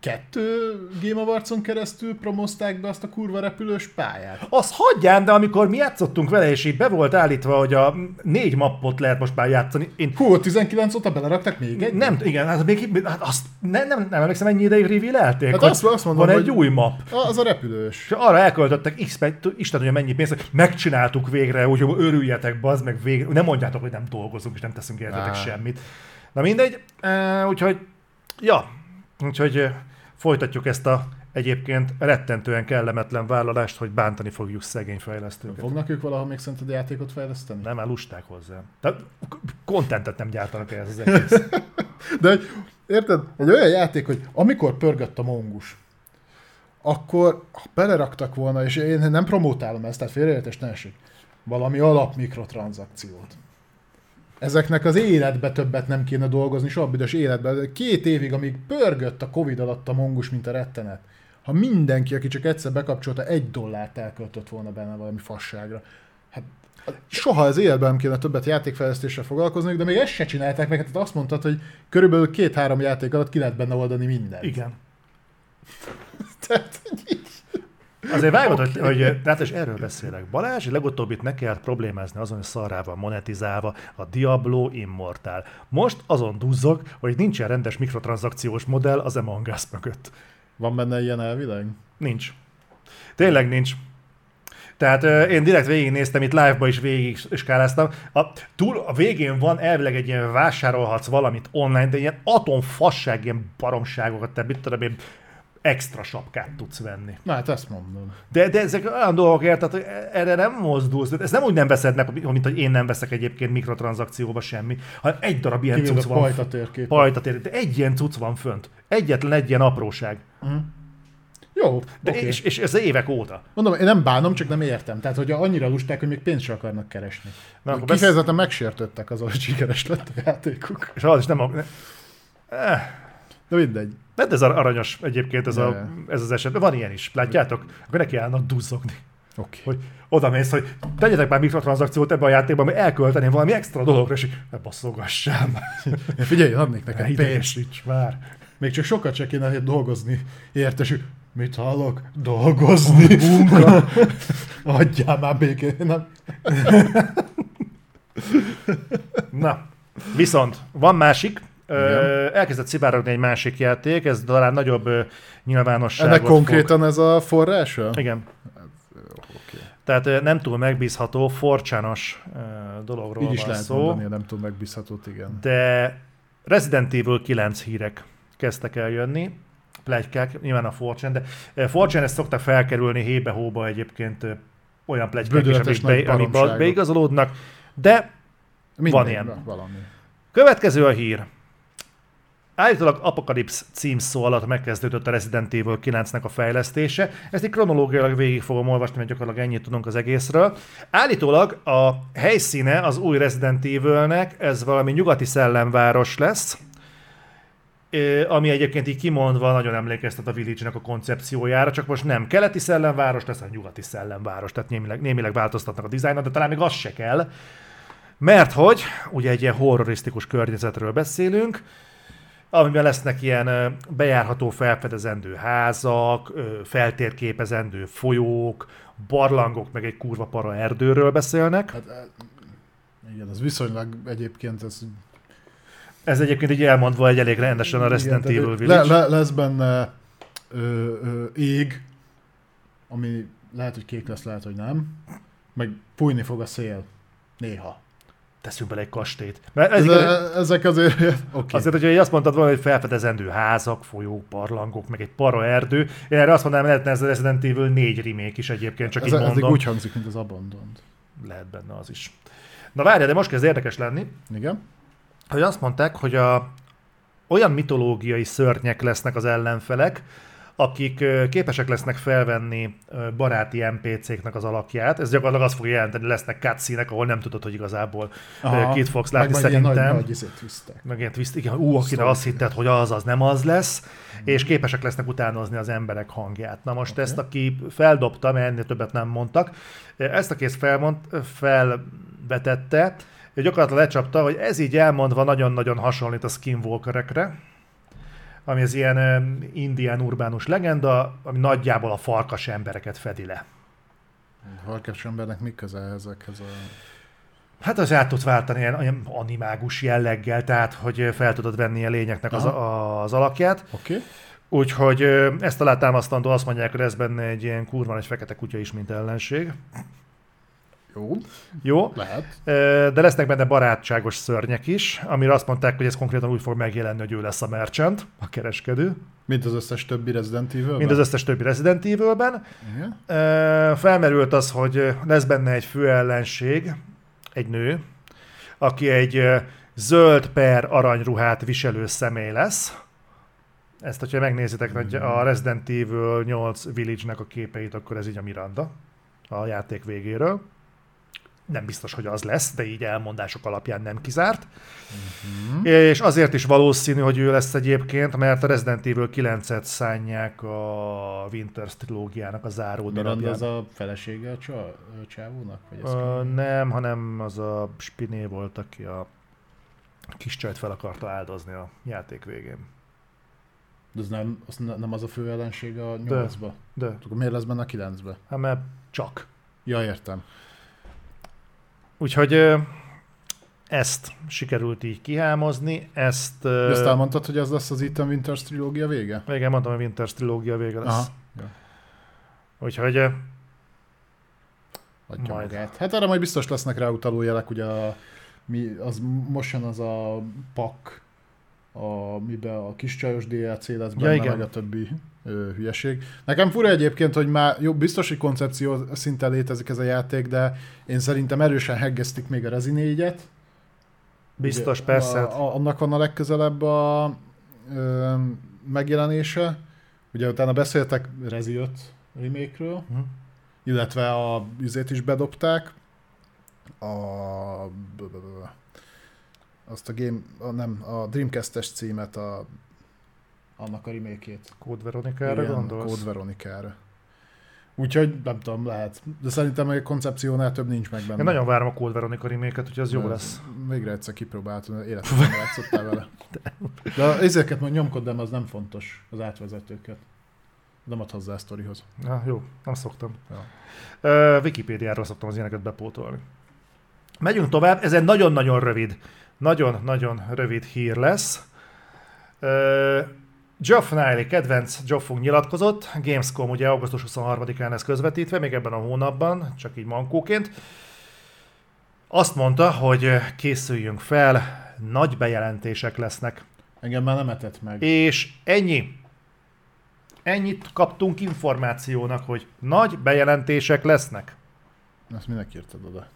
[SPEAKER 2] kettő Game Awards-on keresztül promozták be azt a kurva repülős pályát.
[SPEAKER 1] Azt hagyján, de amikor mi játszottunk vele, és így be volt állítva, hogy a négy mappot lehet most már játszani, én
[SPEAKER 2] Hú, 19 óta beleraktak még egy?
[SPEAKER 1] nem, igen, hát még, hát azt nem, nem, nem emlékszem, ennyi ideig reveal-elték,
[SPEAKER 2] Hát azt- azt mondom,
[SPEAKER 1] van egy új map.
[SPEAKER 2] Az a repülős.
[SPEAKER 1] És arra elköltöttek X, Isten tudja mennyi pénzt, megcsináltuk végre, úgyhogy örüljetek, bazd meg végre. Nem mondjátok, hogy nem dolgozunk, és nem teszünk értetek semmit. Na mindegy, úgyhogy, ja, úgyhogy folytatjuk ezt a egyébként rettentően kellemetlen vállalást, hogy bántani fogjuk szegény fejlesztőket.
[SPEAKER 2] Fognak ők valahol még szerinted játékot fejleszteni?
[SPEAKER 1] Nem, már lusták hozzá. Tehát kontentet nem gyártanak ehhez az egész. [laughs]
[SPEAKER 2] De érted? Egy olyan játék, hogy amikor pörgött a mongus, akkor ha beleraktak volna, és én nem promotálom ezt, tehát félreértés ne esik, valami alap mikrotranszakciót. Ezeknek az életbe többet nem kéne dolgozni, soha büdös életbe. Két évig, amíg pörgött a Covid alatt a mongus, mint a rettenet. Ha mindenki, aki csak egyszer bekapcsolta, egy dollárt elköltött volna benne valami fasságra. Hát soha az életben nem kéne többet játékfejlesztéssel foglalkozni, de még ezt se csinálták meg, hát azt mondtad, hogy körülbelül két-három játék alatt ki lehet benne oldani mindent.
[SPEAKER 1] Igen. [laughs]
[SPEAKER 2] Tehát, így-
[SPEAKER 1] Azért vágod, hogy, hogy tehát és erről beszélek. Balázs legutóbbit ne kellett problémázni azon, hogy szarrával monetizálva a Diablo Immortal. Most azon duzzog, hogy nincsen rendes mikrotranszakciós modell az Among Us mögött.
[SPEAKER 2] Van benne ilyen elvileg?
[SPEAKER 1] Nincs. Tényleg nincs. Tehát ö, én direkt végignéztem, itt live-ba is végig skáláztam. A, túl, a végén van elvileg egy ilyen vásárolhatsz valamit online, de ilyen atomfasság, ilyen baromságokat, te mit tudom én, extra sapkát tudsz venni.
[SPEAKER 2] Na hát ezt mondom.
[SPEAKER 1] De, de ezek olyan dolgok, érted, hogy erre nem mozdulsz. Ez nem úgy nem veszed meg, mint hogy én nem veszek egyébként mikrotranszakcióba semmi, hanem egy darab ilyen
[SPEAKER 2] Kivéve
[SPEAKER 1] cucc van.
[SPEAKER 2] pajta térkép.
[SPEAKER 1] Pajta tér, de egy ilyen cucc van fönt. Egyetlen egy ilyen apróság.
[SPEAKER 2] Jó,
[SPEAKER 1] De
[SPEAKER 2] oké.
[SPEAKER 1] és, és, ez évek óta.
[SPEAKER 2] Mondom, én nem bánom, csak nem értem. Tehát, hogy annyira lusták, hogy még pénzt sem akarnak keresni.
[SPEAKER 1] Na, akkor besz...
[SPEAKER 2] Kifejezetten megsértődtek az, hogy sikeres lett a játékuk.
[SPEAKER 1] És az is nem... A... Eh,
[SPEAKER 2] De mindegy.
[SPEAKER 1] De ez ar- aranyos egyébként ez, a, ez az eset. Van ilyen is. Látjátok? Akkor neki állnak duzzogni.
[SPEAKER 2] Oké.
[SPEAKER 1] Hogy oda mész, hogy tegyetek már mikrotranszakciót ebbe a játékba, mert elkölteném valami extra dologra, és így, ne basszogassál [laughs] már.
[SPEAKER 2] Figyelj, adnék neked [laughs] pénzt.
[SPEAKER 1] Már.
[SPEAKER 2] Még csak sokat se kéne dolgozni. Értesül. Mit hallok? Dolgozni. Munka. [laughs] Adjál már békén. Nem.
[SPEAKER 1] Na, viszont van másik, Ö, elkezdett szivárogni egy másik játék, ez talán nagyobb ö, nyilvánosságot
[SPEAKER 2] Ennek konkrétan ez a forrása?
[SPEAKER 1] Fog. Igen.
[SPEAKER 2] Oké.
[SPEAKER 1] Tehát nem túl megbízható, forcsános dologról
[SPEAKER 2] Így is
[SPEAKER 1] van
[SPEAKER 2] lehet
[SPEAKER 1] szó,
[SPEAKER 2] mondani, nem tud megbízhatót, igen.
[SPEAKER 1] de Resident Evil 9 hírek kezdtek el jönni, plegykák, nyilván a Fortune, de Fortune ezt szokta felkerülni hébe-hóba egyébként olyan plegykák is, amik, be, amik beigazolódnak, de
[SPEAKER 2] Mindegy,
[SPEAKER 1] ilyen.
[SPEAKER 2] na, Valami.
[SPEAKER 1] Következő a hír. Állítólag Apocalypse címszó alatt megkezdődött a Resident Evil 9-nek a fejlesztése. Ezt így kronológiailag végig fogom olvasni, mert gyakorlatilag ennyit tudunk az egészről. Állítólag a helyszíne az új Resident Evilnek, ez valami nyugati szellemváros lesz, ami egyébként így kimondva nagyon emlékeztet a Village-nek a koncepciójára, csak most nem keleti szellemváros lesz, hanem nyugati szellemváros, tehát némileg, némileg változtatnak a dizájnon, de talán még az se kell, mert hogy ugye egy ilyen horrorisztikus környezetről beszélünk, amiben lesznek ilyen bejárható felfedezendő házak, feltérképezendő folyók, barlangok, meg egy kurva para erdőről beszélnek.
[SPEAKER 2] Hát, eh, igen, ez viszonylag egyébként ez...
[SPEAKER 1] Ez egyébként így elmondva egy elég rendesen a Resident
[SPEAKER 2] igen,
[SPEAKER 1] Evil Village.
[SPEAKER 2] Le, le, lesz benne ö, ö, ég, ami lehet, hogy kék lesz, lehet, hogy nem. Meg fújni fog a szél. Néha.
[SPEAKER 1] Teszünk bele egy kastélyt. Mert ez
[SPEAKER 2] Ez,
[SPEAKER 1] igaz,
[SPEAKER 2] ezek azért... [laughs] Okay.
[SPEAKER 1] Azért, hogyha azt mondtad volna, hogy felfedezendő házak, folyók, barlangok, meg egy para erdő, én erre azt mondanám, lehetne ez a Resident Evil 4 remake is egyébként, csak
[SPEAKER 2] ez,
[SPEAKER 1] így
[SPEAKER 2] ez
[SPEAKER 1] mondom.
[SPEAKER 2] úgy hangzik, mint az Abandoned.
[SPEAKER 1] Lehet benne az is. Na várjál, de most kezd érdekes lenni,
[SPEAKER 2] Igen?
[SPEAKER 1] hogy azt mondták, hogy a, olyan mitológiai szörnyek lesznek az ellenfelek, akik képesek lesznek felvenni baráti NPC-knek az alakját. Ez gyakorlatilag azt fogja jelenteni, lesznek cutscene ahol nem tudod, hogy igazából Aha, kit fogsz látni
[SPEAKER 2] meg majd ilyen
[SPEAKER 1] szerintem.
[SPEAKER 2] Nagy, nagy izé twistek.
[SPEAKER 1] meg ilyen twist, igen, ú, akire
[SPEAKER 2] Sztori.
[SPEAKER 1] azt hitted, hogy az, az nem az lesz, és képesek lesznek utánozni az emberek hangját. Na most okay. ezt, aki feldobta, mert ennél többet nem mondtak, ezt a kész felmond, felvetette, ő gyakorlatilag lecsapta, hogy ez így elmondva nagyon-nagyon hasonlít a Skinwalkerekre, ami az ilyen indián urbánus legenda, ami nagyjából a farkas embereket fedi le.
[SPEAKER 2] Harkás embernek mi köze ezekhez a...
[SPEAKER 1] Hát az át tudsz váltani ilyen, ilyen animágus jelleggel, tehát hogy fel tudod venni a lényeknek az, a, az alakját.
[SPEAKER 2] Oké. Okay.
[SPEAKER 1] Úgyhogy ezt alátámasztandó azt mondják, hogy ez benne egy ilyen kurva egy fekete kutya is, mint ellenség.
[SPEAKER 2] Jó,
[SPEAKER 1] Jó,
[SPEAKER 2] lehet.
[SPEAKER 1] De lesznek benne barátságos szörnyek is, amire azt mondták, hogy ez konkrétan úgy fog megjelenni, hogy ő lesz a merchant, a kereskedő,
[SPEAKER 2] Mint az összes többi Resident Evil.
[SPEAKER 1] mint az összes többi Resident. Ö, Felmerült az, hogy lesz benne egy főellenség, egy nő, aki egy zöld per aranyruhát viselő személy lesz. Ezt, hogyha megnézitek nagy- a Resident Evil 8 Village-nek a képeit, akkor ez így a Miranda a játék végéről. Nem biztos, hogy az lesz, de így elmondások alapján nem kizárt. Uh-huh. És azért is valószínű, hogy ő lesz egyébként, mert a Resident Evil 9-et szánják a Winters trilógiának a záró
[SPEAKER 2] Miranda
[SPEAKER 1] darabján.
[SPEAKER 2] az a felesége a csa- csávónak? Vagy ez
[SPEAKER 1] Ö, nem, hanem az a Spiné volt, aki a kis csajt fel akarta áldozni a játék végén.
[SPEAKER 2] De az nem, az ne- nem az a fő ellenség a nyolcba?
[SPEAKER 1] De,
[SPEAKER 2] Akkor miért lesz benne a kilencbe?
[SPEAKER 1] hát mert csak.
[SPEAKER 2] Ja, értem.
[SPEAKER 1] Úgyhogy ezt sikerült így kihámozni, ezt...
[SPEAKER 2] De Ezt elmondtad, hogy ez lesz az Ethan Winters trilógia vége?
[SPEAKER 1] Igen, mondtam, hogy Winters trilógia vége lesz.
[SPEAKER 2] Aha. Ja.
[SPEAKER 1] Úgyhogy
[SPEAKER 2] Adja
[SPEAKER 1] Majd.
[SPEAKER 2] magát. Hát arra majd biztos lesznek rá utaló jelek, ugye a, mi, az most jön az a pak, a, miben a kis csajos DLC lesz
[SPEAKER 1] Ja,
[SPEAKER 2] benne,
[SPEAKER 1] igen.
[SPEAKER 2] meg a többi ö, hülyeség. Nekem fura egyébként, hogy már jó, biztos, hogy koncepció szinten létezik ez a játék, de én szerintem erősen heggeztik még a Rezi 4-et.
[SPEAKER 1] biztos,
[SPEAKER 2] Ugye,
[SPEAKER 1] persze.
[SPEAKER 2] A, a, annak van a legközelebb a ö, megjelenése. Ugye utána beszéltek Rezi 5 remake-ről,
[SPEAKER 1] Hm.
[SPEAKER 2] illetve a üzét is bedobták. A... Azt a game, a, nem, a Dreamcast-es címet, a, annak a remake-ét.
[SPEAKER 1] Kód Veronikára
[SPEAKER 2] Igen,
[SPEAKER 1] gondolsz?
[SPEAKER 2] Code Veronikára. Úgyhogy nem tudom, lehet. De szerintem egy koncepciónál több nincs meg benne.
[SPEAKER 1] Én nagyon várom a Kód Veronika remake úgyhogy az jó
[SPEAKER 2] De
[SPEAKER 1] lesz.
[SPEAKER 2] Végre egyszer kipróbáltam, életemben játszottál vele. [laughs] De ezeket majd nyomkod, de az nem fontos, az átvezetőket. Nem ad hozzá a sztorihoz.
[SPEAKER 1] Ja, jó, nem szoktam.
[SPEAKER 2] Ja.
[SPEAKER 1] Ö, Wikipédiáról szoktam az ilyeneket bepótolni. Megyünk tovább, ez egy nagyon-nagyon rövid, nagyon-nagyon rövid hír lesz. Ö, Geoff Niley, kedvenc Geoffunk nyilatkozott, Gamescom ugye augusztus 23-án lesz közvetítve, még ebben a hónapban, csak így mankóként. Azt mondta, hogy készüljünk fel, nagy bejelentések lesznek.
[SPEAKER 2] Engem már nem etett meg.
[SPEAKER 1] És ennyi. Ennyit kaptunk információnak, hogy nagy bejelentések lesznek.
[SPEAKER 2] Ezt minek írtad oda?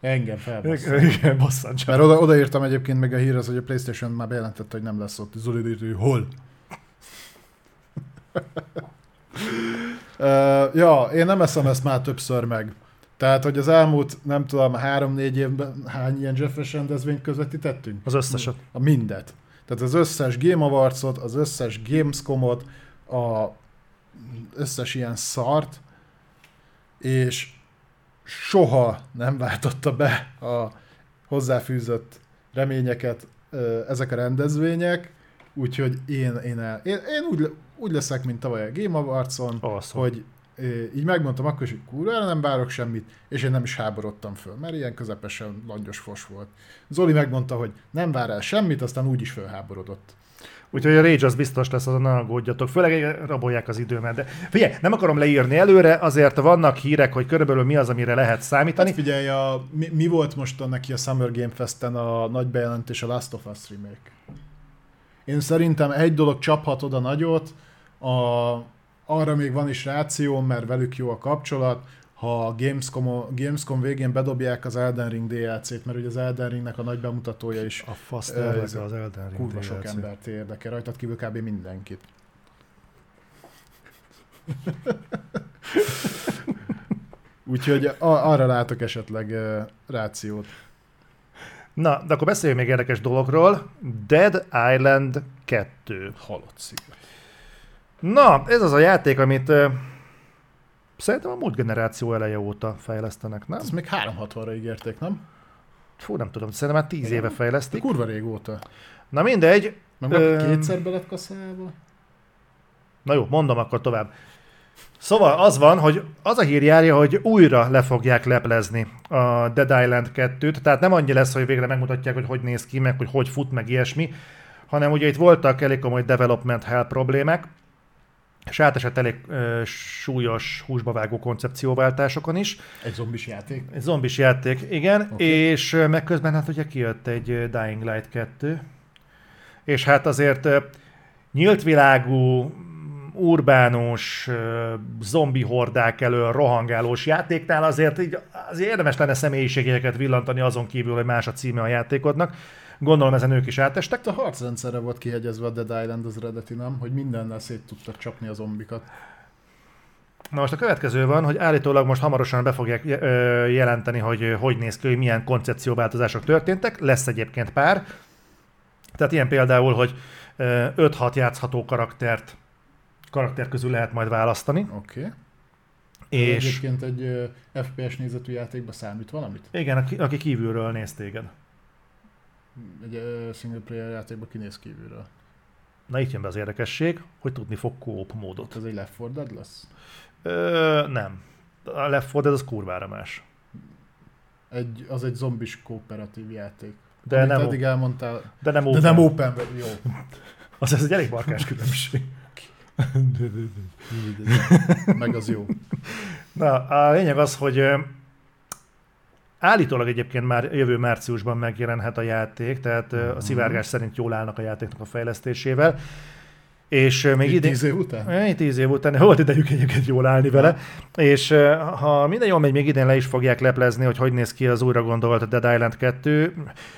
[SPEAKER 2] Engem felbasszol.
[SPEAKER 1] Igen, bosszant
[SPEAKER 2] Mert oda, odaírtam egyébként meg a hírhez, hogy a Playstation már bejelentette, hogy nem lesz ott. Zoli írta, hogy hol? [laughs] uh, ja, én nem eszem ezt már többször meg. Tehát, hogy az elmúlt, nem tudom, három-négy évben hány ilyen Jeffes rendezvényt közvetítettünk?
[SPEAKER 1] Az összeset.
[SPEAKER 2] A mindet. Tehát az összes Game Awards-ot, az összes Gamescom-ot, a összes ilyen szart, és soha nem váltotta be a hozzáfűzött reményeket ezek a rendezvények, úgyhogy én, én, el, én, én úgy, úgy leszek, mint tavaly a Game Awards-on,
[SPEAKER 1] Awesome.
[SPEAKER 2] hogy így megmondtam akkor is, hogy kurvára nem várok semmit, és én nem is háborodtam föl, mert ilyen közepesen langyos fos volt. Zoli megmondta, hogy nem vár el semmit, aztán úgy is fölháborodott.
[SPEAKER 1] Úgyhogy a Rage az biztos lesz, azon ne aggódjatok. Főleg rabolják az időmet. De figyelj, nem akarom leírni előre, azért vannak hírek, hogy körülbelül mi az, amire lehet számítani.
[SPEAKER 2] Hát figyelj, a, mi, mi, volt most neki a Summer Game Festen a nagy bejelentés, a Last of Us remake? Én szerintem egy dolog csaphatod a nagyot, a, arra még van is ráció, mert velük jó a kapcsolat, ha a Gamescom, Gamescom végén bedobják az Elden Ring DLC-t, mert ugye az Elden Ringnek a nagy bemutatója is
[SPEAKER 1] A fasz tervezze az Elden Ring
[SPEAKER 2] kurva sok
[SPEAKER 1] DLC.
[SPEAKER 2] embert érdekel, rajtad kívül kb. mindenkit. [laughs] Úgyhogy a- arra látok esetleg uh, rációt.
[SPEAKER 1] Na, de akkor beszéljünk még érdekes dologról. Dead Island 2.
[SPEAKER 2] Halott szíve.
[SPEAKER 1] Na, ez az a játék, amit ö, szerintem a múlt generáció eleje óta fejlesztenek, nem?
[SPEAKER 2] Ezt még 360-ra ígérték, nem?
[SPEAKER 1] Fú, nem tudom, szerintem már 10 éve
[SPEAKER 2] De
[SPEAKER 1] fejlesztik.
[SPEAKER 2] kurva régóta.
[SPEAKER 1] Na mindegy.
[SPEAKER 2] Meg
[SPEAKER 1] Öm.
[SPEAKER 2] kétszer be lett kaszálva.
[SPEAKER 1] Na jó, mondom akkor tovább. Szóval az van, hogy az a hír járja, hogy újra le fogják leplezni a Dead Island 2-t, tehát nem annyi lesz, hogy végre megmutatják, hogy hogy néz ki, meg hogy hogy fut, meg ilyesmi, hanem ugye itt voltak elég komoly development hell problémák, és átesett elég ö, súlyos húsba vágó koncepcióváltásokon is.
[SPEAKER 2] Egy zombis játék.
[SPEAKER 1] Egy zombis játék, igen, okay. és ö, meg közben hát ugye kijött egy Dying Light 2, és hát azért ö, nyílt világú, urbánus, zombi hordák elől rohangálós játéknál azért, így, azért érdemes lenne személyiségeket villantani azon kívül, hogy más a címe a játékodnak. Gondolom ezen ők is átestek.
[SPEAKER 2] A harcrendszerre volt kihegyezve a Dead Island az eredeti, nem? Hogy mindennel szét tudtak csapni a zombikat.
[SPEAKER 1] Na most a következő van, hogy állítólag most hamarosan be fogják jelenteni, hogy hogy néz ki, hogy milyen koncepcióváltozások történtek. Lesz egyébként pár. Tehát ilyen például, hogy ö, 5-6 játszható karaktert karakter közül lehet majd választani.
[SPEAKER 2] Oké. Okay.
[SPEAKER 1] És
[SPEAKER 2] Egyébként egy FPS nézetű játékba számít valamit?
[SPEAKER 1] igen, aki, aki kívülről néz téged.
[SPEAKER 2] Egy single player játékba kinéz kívülről.
[SPEAKER 1] Na itt jön be az érdekesség, hogy tudni fog co-op módot.
[SPEAKER 2] Ez egy Left 4 Dead lesz?
[SPEAKER 1] Ö, nem. A Left 4 Dead az kurvára más.
[SPEAKER 2] Egy, az egy zombis kooperatív játék.
[SPEAKER 1] De
[SPEAKER 2] Amit
[SPEAKER 1] nem,
[SPEAKER 2] eddig elmondtál.
[SPEAKER 1] de nem
[SPEAKER 2] De
[SPEAKER 1] open.
[SPEAKER 2] nem open, jó. [laughs]
[SPEAKER 1] Az ez egy elég markás különbség. [laughs]
[SPEAKER 2] Meg az jó.
[SPEAKER 1] Na, a lényeg az, hogy állítólag egyébként már jövő márciusban megjelenhet a játék, tehát a szivárgás szerint jól állnak a játéknak a fejlesztésével. És még idén...
[SPEAKER 2] tíz év után?
[SPEAKER 1] Egy tíz év után volt idejük egyébként jól állni vele, és ha minden jól megy, még idén le is fogják leplezni, hogy hogy néz ki az újra gondolt Dead Island 2.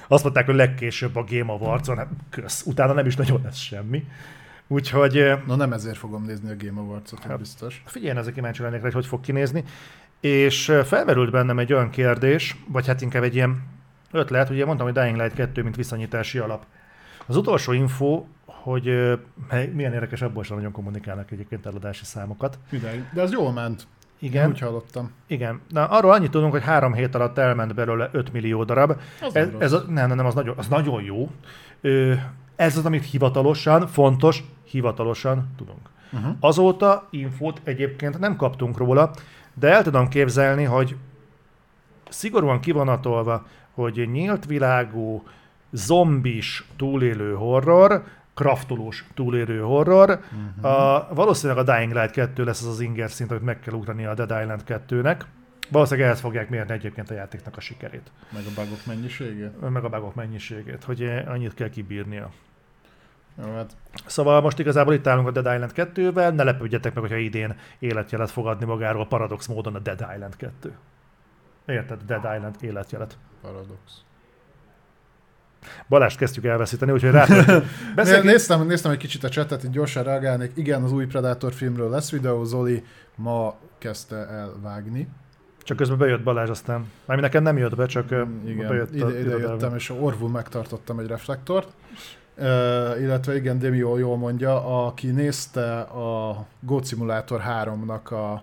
[SPEAKER 1] Azt mondták, hogy legkésőbb a Game Awards-on, hát kösz, utána nem is nagyon lesz semmi. Úgyhogy
[SPEAKER 2] Na nem ezért fogom nézni a Game Awards-ot,
[SPEAKER 1] Hát.
[SPEAKER 2] biztos.
[SPEAKER 1] Figyelj, ezek kíváncsi lennék hogy hogy fog kinézni. És felmerült bennem egy olyan kérdés, vagy hát inkább egy ilyen ötlet, ugye mondtam, hogy Dying Light 2, mint viszonyítási alap. Az utolsó info, hogy milyen érdekes, abból sem nagyon kommunikálnak egyébként eladási számokat.
[SPEAKER 2] Hüdej. De az jól ment.
[SPEAKER 1] Igen,
[SPEAKER 2] Úgy hallottam.
[SPEAKER 1] igen. Na, arról annyit tudunk, hogy három hét alatt elment belőle 5 millió darab.
[SPEAKER 2] Az
[SPEAKER 1] Ez,
[SPEAKER 2] nem
[SPEAKER 1] ez a, nem, nem, nem, az nagyon, az nagyon jó. Ö, ez az, amit hivatalosan, fontos, hivatalosan tudunk.
[SPEAKER 2] Uh-huh.
[SPEAKER 1] Azóta infót egyébként nem kaptunk róla, de el tudom képzelni, hogy szigorúan kivonatolva, hogy nyílt világú, zombis túlélő horror, kraftolós túlélő horror, uh-huh. a, valószínűleg a Dying Light 2 lesz az az inger szint, amit meg kell ugrani a Dead Island 2-nek. Valószínűleg ehhez fogják mérni egyébként a játéknak a sikerét,
[SPEAKER 2] Meg a bugok mennyisége.
[SPEAKER 1] meg a bugok mennyiségét, hogy annyit kell kibírnia.
[SPEAKER 2] Jó, hát
[SPEAKER 1] Szóval most igazából itt állunk a Dead Island 2-vel, ne lepődjetek meg, hogyha idén életjelet fog adni magáról paradox módon a Dead Island 2. Érted? Dead Island életjelet.
[SPEAKER 2] paradox.
[SPEAKER 1] Balást kezdjük elveszíteni, úgyhogy rá [laughs] Beszélj,
[SPEAKER 2] néztem, néztem egy kicsit a csetet, így gyorsan reagálnék. Igen, az új Predator filmről lesz videó, Zoli ma kezdte el vágni.
[SPEAKER 1] Csak közben bejött Balázs aztán. Mármint nekem nem jött be, csak
[SPEAKER 2] Mm, Igen,
[SPEAKER 1] bejött
[SPEAKER 2] ide, ide jöttem, és orvul megtartottam egy reflektort. Uh, illetve igen, Demi jól, mondja, aki nézte a Goat Simulator 3-nak a,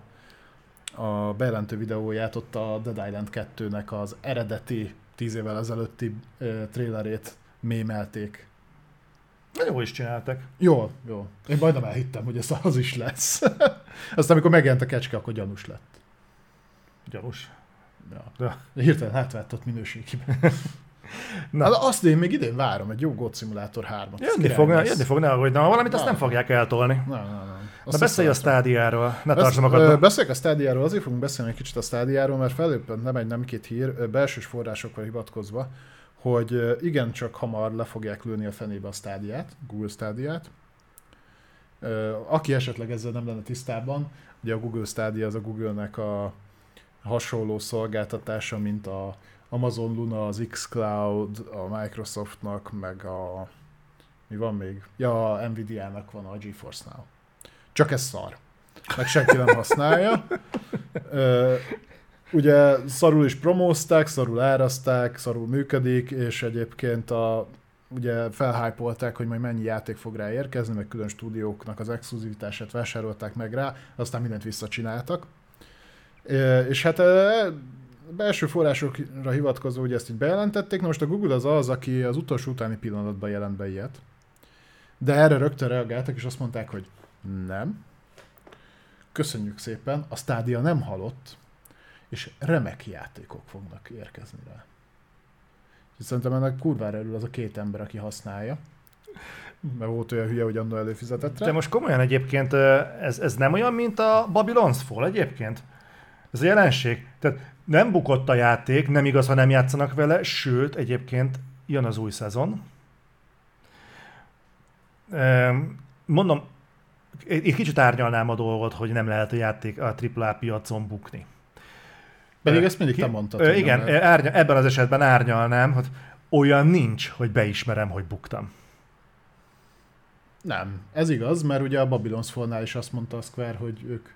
[SPEAKER 2] a bejelentő videóját, ott a Dead Island 2-nek az eredeti 10 évvel ezelőtti uh, trailerét mémelték.
[SPEAKER 1] Jól is csináltak.
[SPEAKER 2] Jól, jó. Én majdnem elhittem, hogy ez az is lesz. [laughs] Aztán amikor megjelent a kecske, akkor gyanús lett.
[SPEAKER 1] Gyanús.
[SPEAKER 2] Ja.
[SPEAKER 1] Ja.
[SPEAKER 2] De hirtelen átváltott minőségében.
[SPEAKER 1] Na.
[SPEAKER 2] Hát azt én még idén várom, egy jó Goat Simulator 3-at.
[SPEAKER 1] Jönni fog, jönni fog, ne aggódj, na valamit azt
[SPEAKER 2] Na.
[SPEAKER 1] nem fogják eltolni.
[SPEAKER 2] Nem, nem, nem.
[SPEAKER 1] Na beszélj a stádiáról, ne
[SPEAKER 2] Besz-
[SPEAKER 1] tartsd magadba.
[SPEAKER 2] Beszéljük a stádiáról, azért fogunk beszélni egy kicsit a stádiáról, mert felépült nem egy, nem két hír, belsős forrásokra hivatkozva, hogy ö, igencsak hamar le fogják lőni a fenébe a stádiát, Google stádiát. Aki esetleg ezzel nem lenne tisztában, ugye a Google Stadia az a Google-nek a hasonló szolgáltatása, mint a Amazon Luna, az xCloud, a Microsoftnak, meg a... Mi van még? Ja, a Nvidia-nak van a GeForce Now. Csak ez szar. Meg senki nem használja. Ugye szarul is promózták, szarul árazták, szarul működik, és egyébként a, ugye felhájpolták, hogy majd mennyi játék fog rá érkezni, meg külön stúdióknak az exkluzivitását vásárolták meg rá, aztán mindent visszacsináltak. És hát belső forrásokra hivatkozó, ugye ezt így bejelentették, na most a Google az az, aki az utolsó utáni pillanatban jelent be ilyet. De erre rögtön reagáltak, és azt mondták, hogy nem. Köszönjük szépen, a stádia nem halott, és remek játékok fognak érkezni rá. És szerintem ennek kurvára örül az a két ember, aki használja. Mert volt olyan hülye, hogy annó előfizetett rá.
[SPEAKER 1] De most komolyan egyébként ez, ez nem olyan, mint a Babylon's Fall egyébként? Ez a jelenség. Tehát nem bukott a játék, nem igaz, ha nem játszanak vele, sőt, egyébként jön az új szezon. Mondom, egy kicsit árnyalnám a dolgot, hogy nem lehet a játék a AAA piacon bukni.
[SPEAKER 2] Pedig ezt mindig
[SPEAKER 1] ki-
[SPEAKER 2] te mondtad.
[SPEAKER 1] Ö, igen,
[SPEAKER 2] nem lehet.
[SPEAKER 1] árnya, ebben az esetben árnyalnám, hogy olyan nincs, hogy beismerem, hogy buktam.
[SPEAKER 2] Nem, ez igaz, mert ugye a Babylon's Fall-nál is azt mondta a Square, hogy ők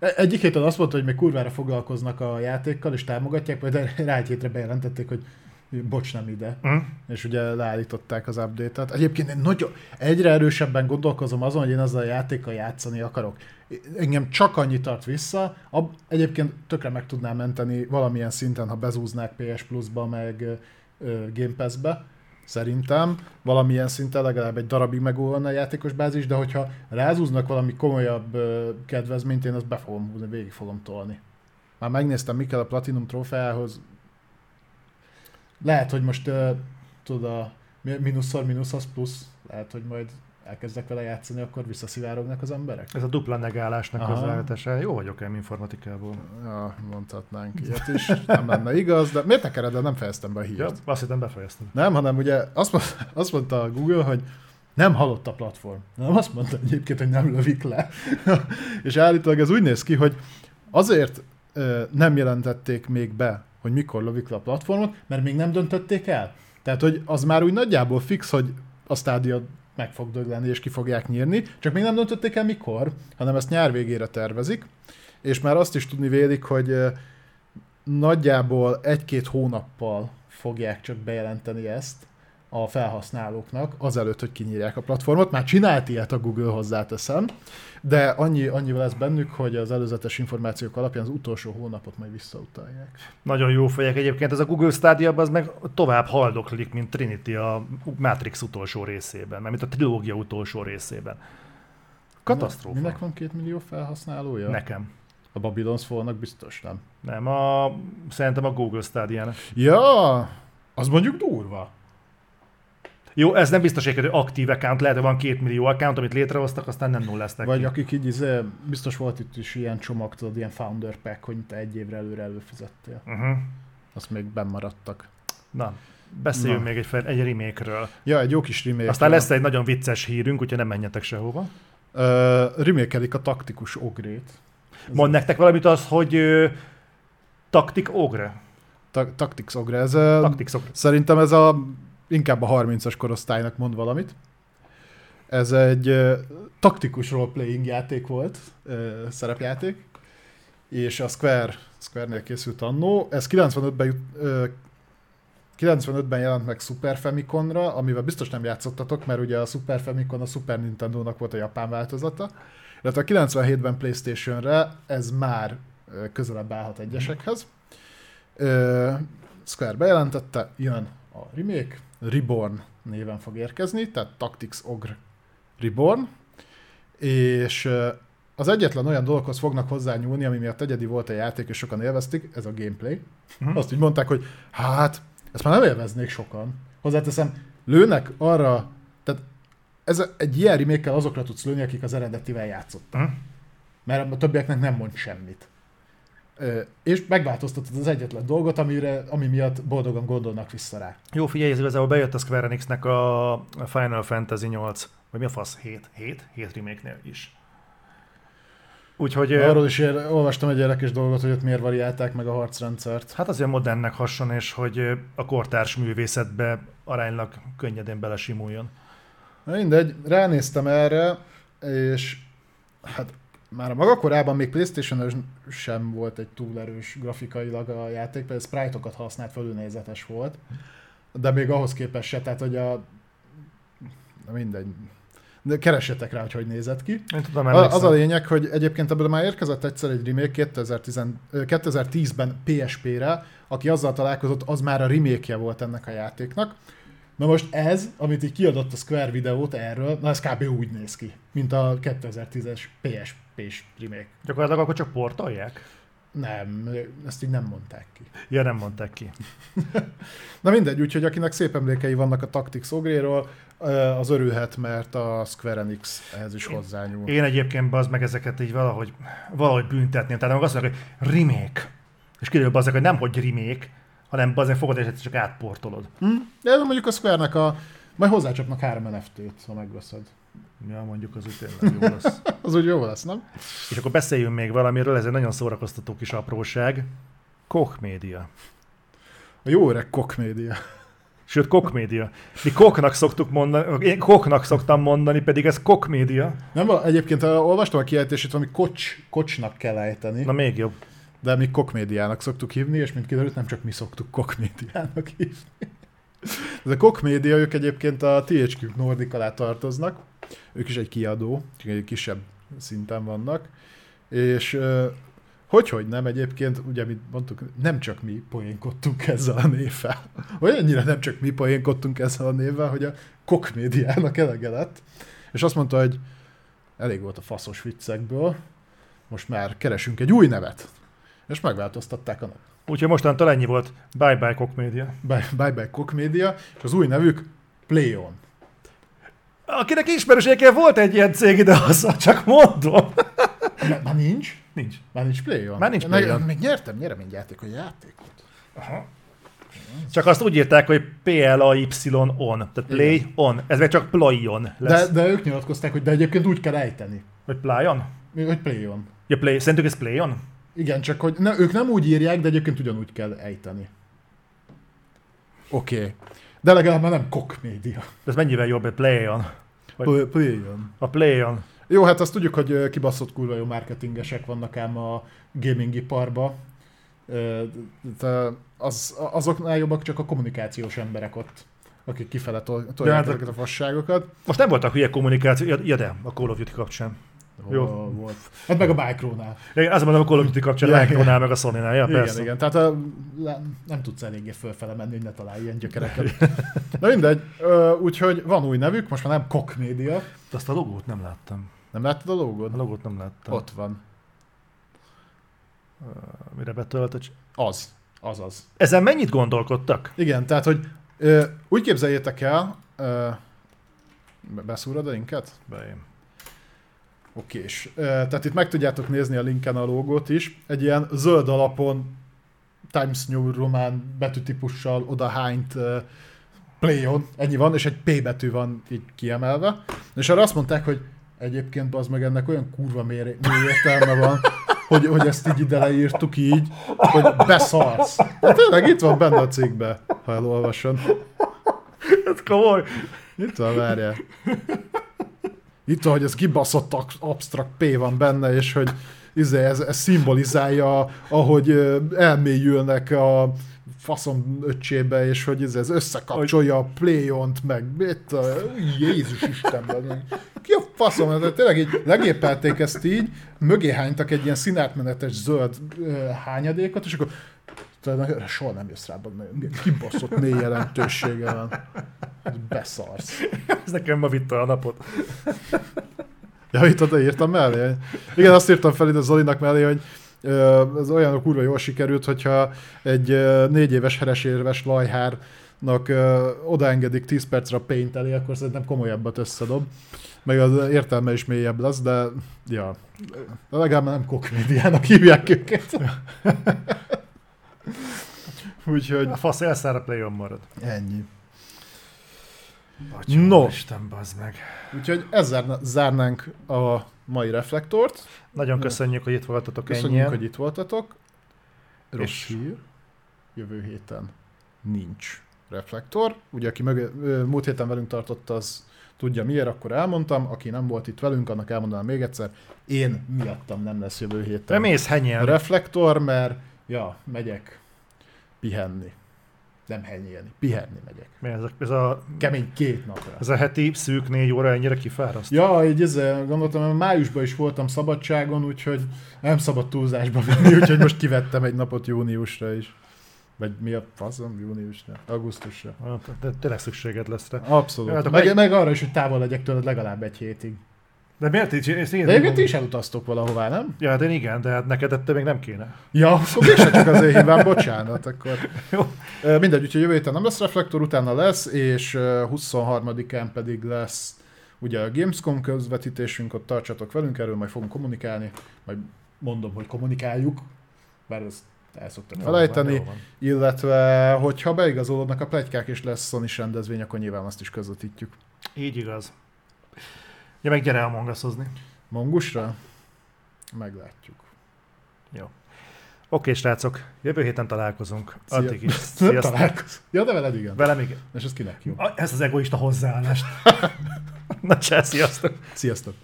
[SPEAKER 2] Egyik héten azt mondta, hogy még kurvára foglalkoznak a játékkal, és támogatják, majd [laughs] rá egy hétre bejelentették, hogy bocs, nem ide.
[SPEAKER 1] Mm.
[SPEAKER 2] És ugye leállították az update-et. Egyébként én nagyon, egyre erősebben gondolkozom azon, hogy én azzal a játékkal játszani akarok. Engem csak annyi tart vissza, ab, egyébként tökre meg tudnám menteni valamilyen szinten, ha bezúznák PS Plus-ba, meg ö, Game Pass-be, szerintem. Valamilyen szinten legalább egy darabig megújulna a játékos bázis, de hogyha rázúznak valami komolyabb kedvezményt, én azt be fogom húzni, végig fogom tolni. Már megnéztem, mi kell a Platinum trófeához. Lehet, hogy most uh, tudod, a mínuszszor mínusz az plusz. Lehet, hogy majd elkezdek vele játszani, akkor visszaszivárognak az emberek.
[SPEAKER 1] Ez a dupla negálásnak
[SPEAKER 2] Aha.
[SPEAKER 1] az állítása. Jó vagyok ám informatikából.
[SPEAKER 2] Ja, mondhatnánk [laughs] ilyet is. Nem lenne igaz, de miért tekered, de nem fejeztem be a hírt.
[SPEAKER 1] Ja, azt hittem befejeztem.
[SPEAKER 2] Nem, hanem ugye azt, mond- azt mondta a Google, hogy nem halott a platform. Nem azt mondta egyébként, hogy nem lövik le. [laughs] és állítólag ez úgy néz ki, hogy azért ö, nem jelentették még be, hogy mikor lövik le a platformot, mert még nem döntötték el. Tehát, hogy az már úgy nagyjából fix, hogy a stádia meg fog dögleni és ki fogják nyírni, csak még nem döntötték el mikor, hanem ezt nyár végére tervezik, és már azt is tudni vélik, hogy nagyjából egy-két hónappal fogják csak bejelenteni ezt a felhasználóknak, azelőtt, hogy kinyírják a platformot. Már csinált ilyet a Google, hozzáteszem, de annyi, annyi lesz bennük, hogy az előzetes információk alapján az utolsó hónapot majd visszautalják.
[SPEAKER 1] Nagyon jó fejek egyébként. Ez a Google Stadia az meg tovább haldoklik, mint Trinity a Matrix utolsó részében, mert mint a trilógia utolsó részében. Katasztrófa.
[SPEAKER 2] Minek van két millió felhasználója?
[SPEAKER 1] Nekem.
[SPEAKER 2] A Babylon's Fall-nak biztos nem.
[SPEAKER 1] Nem, a, szerintem a Google stadia
[SPEAKER 2] Ja, az mondjuk durva.
[SPEAKER 1] Jó, ez nem biztos, hogy aktív account, lehet, hogy van két millió account, amit létrehoztak, aztán nem nullázták
[SPEAKER 2] Vagy
[SPEAKER 1] ki.
[SPEAKER 2] akik így, izé, biztos volt itt is ilyen csomag, tudod, ilyen founder pack, hogy te egy évre előre előfizettél.
[SPEAKER 1] Uh-huh.
[SPEAKER 2] Azt még bennmaradtak.
[SPEAKER 1] Na, beszéljünk
[SPEAKER 2] Na.
[SPEAKER 1] még egy, fel- egy remake-ről.
[SPEAKER 2] Ja, egy jó kis remake.
[SPEAKER 1] Aztán lesz egy nagyon vicces hírünk, úgyhogy nem menjetek sehova.
[SPEAKER 2] Uh, remékelik a taktikus ogrét.
[SPEAKER 1] Mond nektek valamit az, hogy ö, Taktik Ogre.
[SPEAKER 2] Ta- Tactics ogre. Ez, uh,
[SPEAKER 1] Tactics Ogre.
[SPEAKER 2] szerintem ez a inkább a 30-as korosztálynak mond valamit. Ez egy uh, taktikus role-playing játék volt, uh, szerepjáték, és a Square, Square-nél készült annó. Ez 95-ben, jut, uh, 95-ben jelent meg Super Famiconra, amivel biztos nem játszottatok, mert ugye a Super Famicom a Super Nintendo-nak volt a japán változata. Illetve a 97-ben Playstation-re ez már közelebb állhat egyesekhez. Square bejelentette, jön a remake, Reborn néven fog érkezni, tehát Tactics Ogre Reborn, és az egyetlen olyan dologhoz fognak hozzányúlni, ami miatt egyedi volt a játék, és sokan élvezték, ez a gameplay.
[SPEAKER 1] Mhm.
[SPEAKER 2] Azt így mondták, hogy hát, ezt már nem élveznék sokan. Hozzáteszem, lőnek arra, tehát ez egy ilyen remake azokra tudsz lőni, akik az eredetivel játszottak.
[SPEAKER 1] Mhm.
[SPEAKER 2] Mert a többieknek nem mond semmit. És megváltoztatod az egyetlen dolgot, amire, ami miatt boldogan gondolnak vissza rá.
[SPEAKER 1] Jó, figyelj, ez igazából bejött a Square Enixnek a Final Fantasy 8, vagy mi a fasz? 7? 7? 7 remake-nél is. Úgyhogy
[SPEAKER 2] Arról is ér, olvastam egy érdekes dolgot, hogy ott miért variálták meg a harcrendszert.
[SPEAKER 1] hát azért modernnek hasson, és hogy a kortárs művészetbe aránylag könnyedén belesimuljon.
[SPEAKER 2] Na mindegy, ránéztem erre, és hát már a maga korában még playstation sem volt egy túl erős grafikailag a játék, például sprite-okat használt, fölülnézetes volt, de még ahhoz képest se, tehát hogy a... Na mindegy. De keressetek rá, hogy hogy nézett ki.
[SPEAKER 1] Én tudom,
[SPEAKER 2] A, az a lényeg, hogy egyébként ebből már érkezett egyszer egy remake 2010, ö, 2010-ben PSP-re, aki azzal találkozott, az már a remake volt ennek a játéknak. Na most ez, amit így kiadott a Square videót erről, na ez kb. úgy néz ki, mint a 2010-es PSP-s remake.
[SPEAKER 1] Gyakorlatilag akkor csak portolják?
[SPEAKER 2] Nem, ezt így nem mondták ki.
[SPEAKER 1] Ja, nem mondták ki. [laughs]
[SPEAKER 2] Na mindegy, úgyhogy akinek szép emlékei vannak a Tactics Ogréról, ö, az örülhet, mert a Square Enix ehhez is hozzányúl.
[SPEAKER 1] Én egyébként az meg ezeket így valahogy, valahogy büntetném. Tehát meg azt mondják, hogy remake. És kiderül bazzak, hogy nem hogy remake, hanem bazzak fogod és csak átportolod.
[SPEAKER 2] Hm? De mondjuk a Square-nek a... Majd hozzácsapnak három NFT-t, ha megveszed.
[SPEAKER 1] Ja, mondjuk az úgy tényleg jó lesz. [laughs]
[SPEAKER 2] Az úgy jó lesz, nem?
[SPEAKER 1] És akkor beszéljünk még valamiről, ez egy nagyon szórakoztató kis apróság. Koch Média.
[SPEAKER 2] A jó öreg kokmédia.
[SPEAKER 1] Sőt, Koch Média. Mi Kochnak szoktuk mondani, én Kochnak szoktam mondani, pedig ez Koch Média.
[SPEAKER 2] Nem, egyébként olvastam a kiejtését, ami kocs, kocsnak kell ejteni,
[SPEAKER 1] Na még jobb.
[SPEAKER 2] de mi kokmédiának szoktuk hívni, és mint kiderült, nem csak mi szoktuk kokmédiának hívni. [laughs] Ez a kokmédia, ők egyébként a THQ Nordic alá tartoznak, ők is egy kiadó, csak egy kisebb szinten vannak, és uh, hogy-hogy nem egyébként, ugye, mint mondtuk, nem csak mi poénkodtunk ezzel a névvel. Olyannyira nem csak mi poénkodtunk ezzel a névvel, hogy a kokmédiának elege lett. És azt mondta, hogy elég volt a faszos viccekből, most már keresünk egy új nevet. És megváltoztatták a nevet.
[SPEAKER 1] Úgyhogy mostantól ennyi volt. Bye bye Koch Média.
[SPEAKER 2] Bye bye, bye Kokmédia, és az új nevük Playon.
[SPEAKER 1] Akinek ismerősége volt egy ilyen cég ide haza, csak mondom.
[SPEAKER 2] Már, már nincs?
[SPEAKER 1] Nincs.
[SPEAKER 2] Már nincs Playon?
[SPEAKER 1] Már nincs
[SPEAKER 2] Meg-
[SPEAKER 1] Playon.
[SPEAKER 2] Még nyertem nyereményjáték, hogy játékot.
[SPEAKER 1] Csak azt úgy írták, hogy P-L-A-Y-on. Tehát play on. Ez meg csak playon lesz. De...
[SPEAKER 2] de ők nyilatkozták, hogy de egyébként úgy kell ejteni.
[SPEAKER 1] Hogy playon?
[SPEAKER 2] Hogy Playon.
[SPEAKER 1] Ja, play. Szerintük ez playon?
[SPEAKER 2] Igen, csak hogy ne, ők nem úgy írják, de egyébként ugyanúgy kell ejteni. Oké. Okay. De legalább már nem kokmédia.
[SPEAKER 1] Ez mennyivel jobb, egy playon? Vagy-
[SPEAKER 2] Playon.
[SPEAKER 1] A playon.
[SPEAKER 2] Jó, hát azt tudjuk, hogy kibaszott kurva jó marketingesek vannak ám a gaming iparba. De az, azoknál jobbak csak a kommunikációs emberek ott, akik kifele tolják
[SPEAKER 1] hát-
[SPEAKER 2] ezeket a fasságokat.
[SPEAKER 1] Most nem voltak hülye kommunikáció, ja de, a Call of Duty kapcsán. Jó.
[SPEAKER 2] Volt. Hát meg a Micronál.
[SPEAKER 1] Igen, azt mondom, a Call of Duty kapcsán,
[SPEAKER 2] Ja,
[SPEAKER 1] Micronál, meg a Sony-nál, ja,
[SPEAKER 2] Igen,
[SPEAKER 1] persze.
[SPEAKER 2] igen. Tehát a, nem tudsz eléggé fölfele menni, hogy ne találj ilyen gyökereket. Na mindegy. Úgyhogy van új nevük, most már nem Koch Media.
[SPEAKER 1] De azt a logót nem láttam.
[SPEAKER 2] Nem láttad a
[SPEAKER 1] A
[SPEAKER 2] logót?
[SPEAKER 1] logót nem láttam.
[SPEAKER 2] Ott van.
[SPEAKER 1] Mire betöltött?
[SPEAKER 2] Az. Az az.
[SPEAKER 1] Ezen mennyit gondolkodtak?
[SPEAKER 2] Igen, tehát, hogy úgy képzeljétek el, be- beszúrod a linket?
[SPEAKER 1] Beém.
[SPEAKER 2] Okés. Ö, tehát itt meg tudjátok nézni a linken a logót is. Egy ilyen zöld alapon Times New Roman betűtípussal odahányt uh, Playon, ennyi van, és egy P betű van így kiemelve. És arra azt mondták, hogy egyébként az meg ennek olyan kurva mély, értelme van, hogy, hogy ezt így ide leírtuk így, hogy beszarsz. De tényleg itt van benne a cikkbe, ha elolvasod.
[SPEAKER 1] Ez komoly.
[SPEAKER 2] Itt van, várjál. Itt van, hogy ez kibaszott ak- absztrakt P van benne, és hogy izé, ez, ez szimbolizálja, ahogy elmélyülnek a faszom öccsébe, és hogy ez, ez összekapcsolja a playont, meg mit a, Jézus Istenben. Ki a faszom? De tényleg így legépelték ezt így, mögé hánytak egy ilyen színátmenetes zöld hányadékot, és akkor soha nem jössz rá, kibaszott mély jelentősége van. Beszarsz. [laughs]
[SPEAKER 1] Ez nekem ma vitte a napot.
[SPEAKER 2] Ja, itt oda írtam mellé. Igen, azt írtam fel a Zolinak mellé, hogy ez olyan kurva jól sikerült, hogyha egy négy éves heresérves lajhárnak odaengedik 10 percre a paint elé, akkor szerintem komolyabbat összedob. Meg az értelme is mélyebb lesz, de ja, de legalább nem kokmédiának hívják őket. [laughs] Úgyhogy
[SPEAKER 1] A fasz play marad.
[SPEAKER 2] ennyi.
[SPEAKER 1] Atya,
[SPEAKER 2] No.
[SPEAKER 1] Isten, bazd meg.
[SPEAKER 2] Úgyhogy ezzel zárnánk a mai reflektort.
[SPEAKER 1] Nagyon köszönjük, hogy itt voltatok
[SPEAKER 2] Köszönjük,
[SPEAKER 1] ennyien.
[SPEAKER 2] hogy itt voltatok. Rossz
[SPEAKER 1] És-
[SPEAKER 2] hír. Jövő héten nincs reflektor. Ugye, aki mögé, múlt héten velünk tartott, az tudja miért, akkor elmondtam. Aki nem volt itt velünk, annak elmondanám még egyszer. Én miattam nem lesz jövő
[SPEAKER 1] Te
[SPEAKER 2] héten
[SPEAKER 1] mész henyel.
[SPEAKER 2] reflektor, mert ja, megyek pihenni. Nem henyélni, pihenni megyek.
[SPEAKER 1] Mi ez, a, ez, a,
[SPEAKER 2] Kemény két napra.
[SPEAKER 1] ez a heti szűk négy óra ennyire kifáraszt?
[SPEAKER 2] Ja, így ezzel gondoltam, mert májusban is voltam szabadságon, úgyhogy nem szabad túlzásba venni, úgyhogy most kivettem egy napot júniusra is. Vagy mi a faszom júniusra? Augusztusra.
[SPEAKER 1] Hát, De tényleg szükséged lesz rá.
[SPEAKER 2] Abszolút.
[SPEAKER 1] Hát,
[SPEAKER 2] meg,
[SPEAKER 1] meg-
[SPEAKER 2] meg, arra is, hogy távol legyek tőled legalább egy hétig.
[SPEAKER 1] De miért így? Ezt én
[SPEAKER 2] De egyébként ti is elutaztok valahová, nem?
[SPEAKER 1] Ja, hát én igen, de hát neked ettől még nem kéne.
[SPEAKER 2] Ja, akkor mégse csak azért hívám, bocsánat, akkor. [laughs]
[SPEAKER 1] Jó.
[SPEAKER 2] Mindegy, úgyhogy jövő héten nem lesz reflektor, utána lesz, és ö, 23-án pedig lesz ugye a Gamescom közvetítésünk, ott tartsatok velünk, erről majd fogunk kommunikálni, majd mondom, hogy kommunikáljuk, bár ezt el szoktam felejteni,
[SPEAKER 1] van, van.
[SPEAKER 2] illetve hogyha beigazolódnak a plegykák és lesz sony rendezvény, akkor nyilván azt is közvetítjük.
[SPEAKER 1] Így igaz. Ja, meg gyere Among Us-ozni.
[SPEAKER 2] Mongusra? Meglátjuk.
[SPEAKER 1] Oké, srácok, jövő héten találkozunk.
[SPEAKER 2] Szia.
[SPEAKER 1] Addig is. [laughs] Sziasztok.
[SPEAKER 2] találkozunk. Ja, de veled igen.
[SPEAKER 1] Velem igen.
[SPEAKER 2] És ez kinek jó?
[SPEAKER 1] A- Ez az egoista hozzáállást. [laughs] Na csá, sziasztok.
[SPEAKER 2] Sziasztok!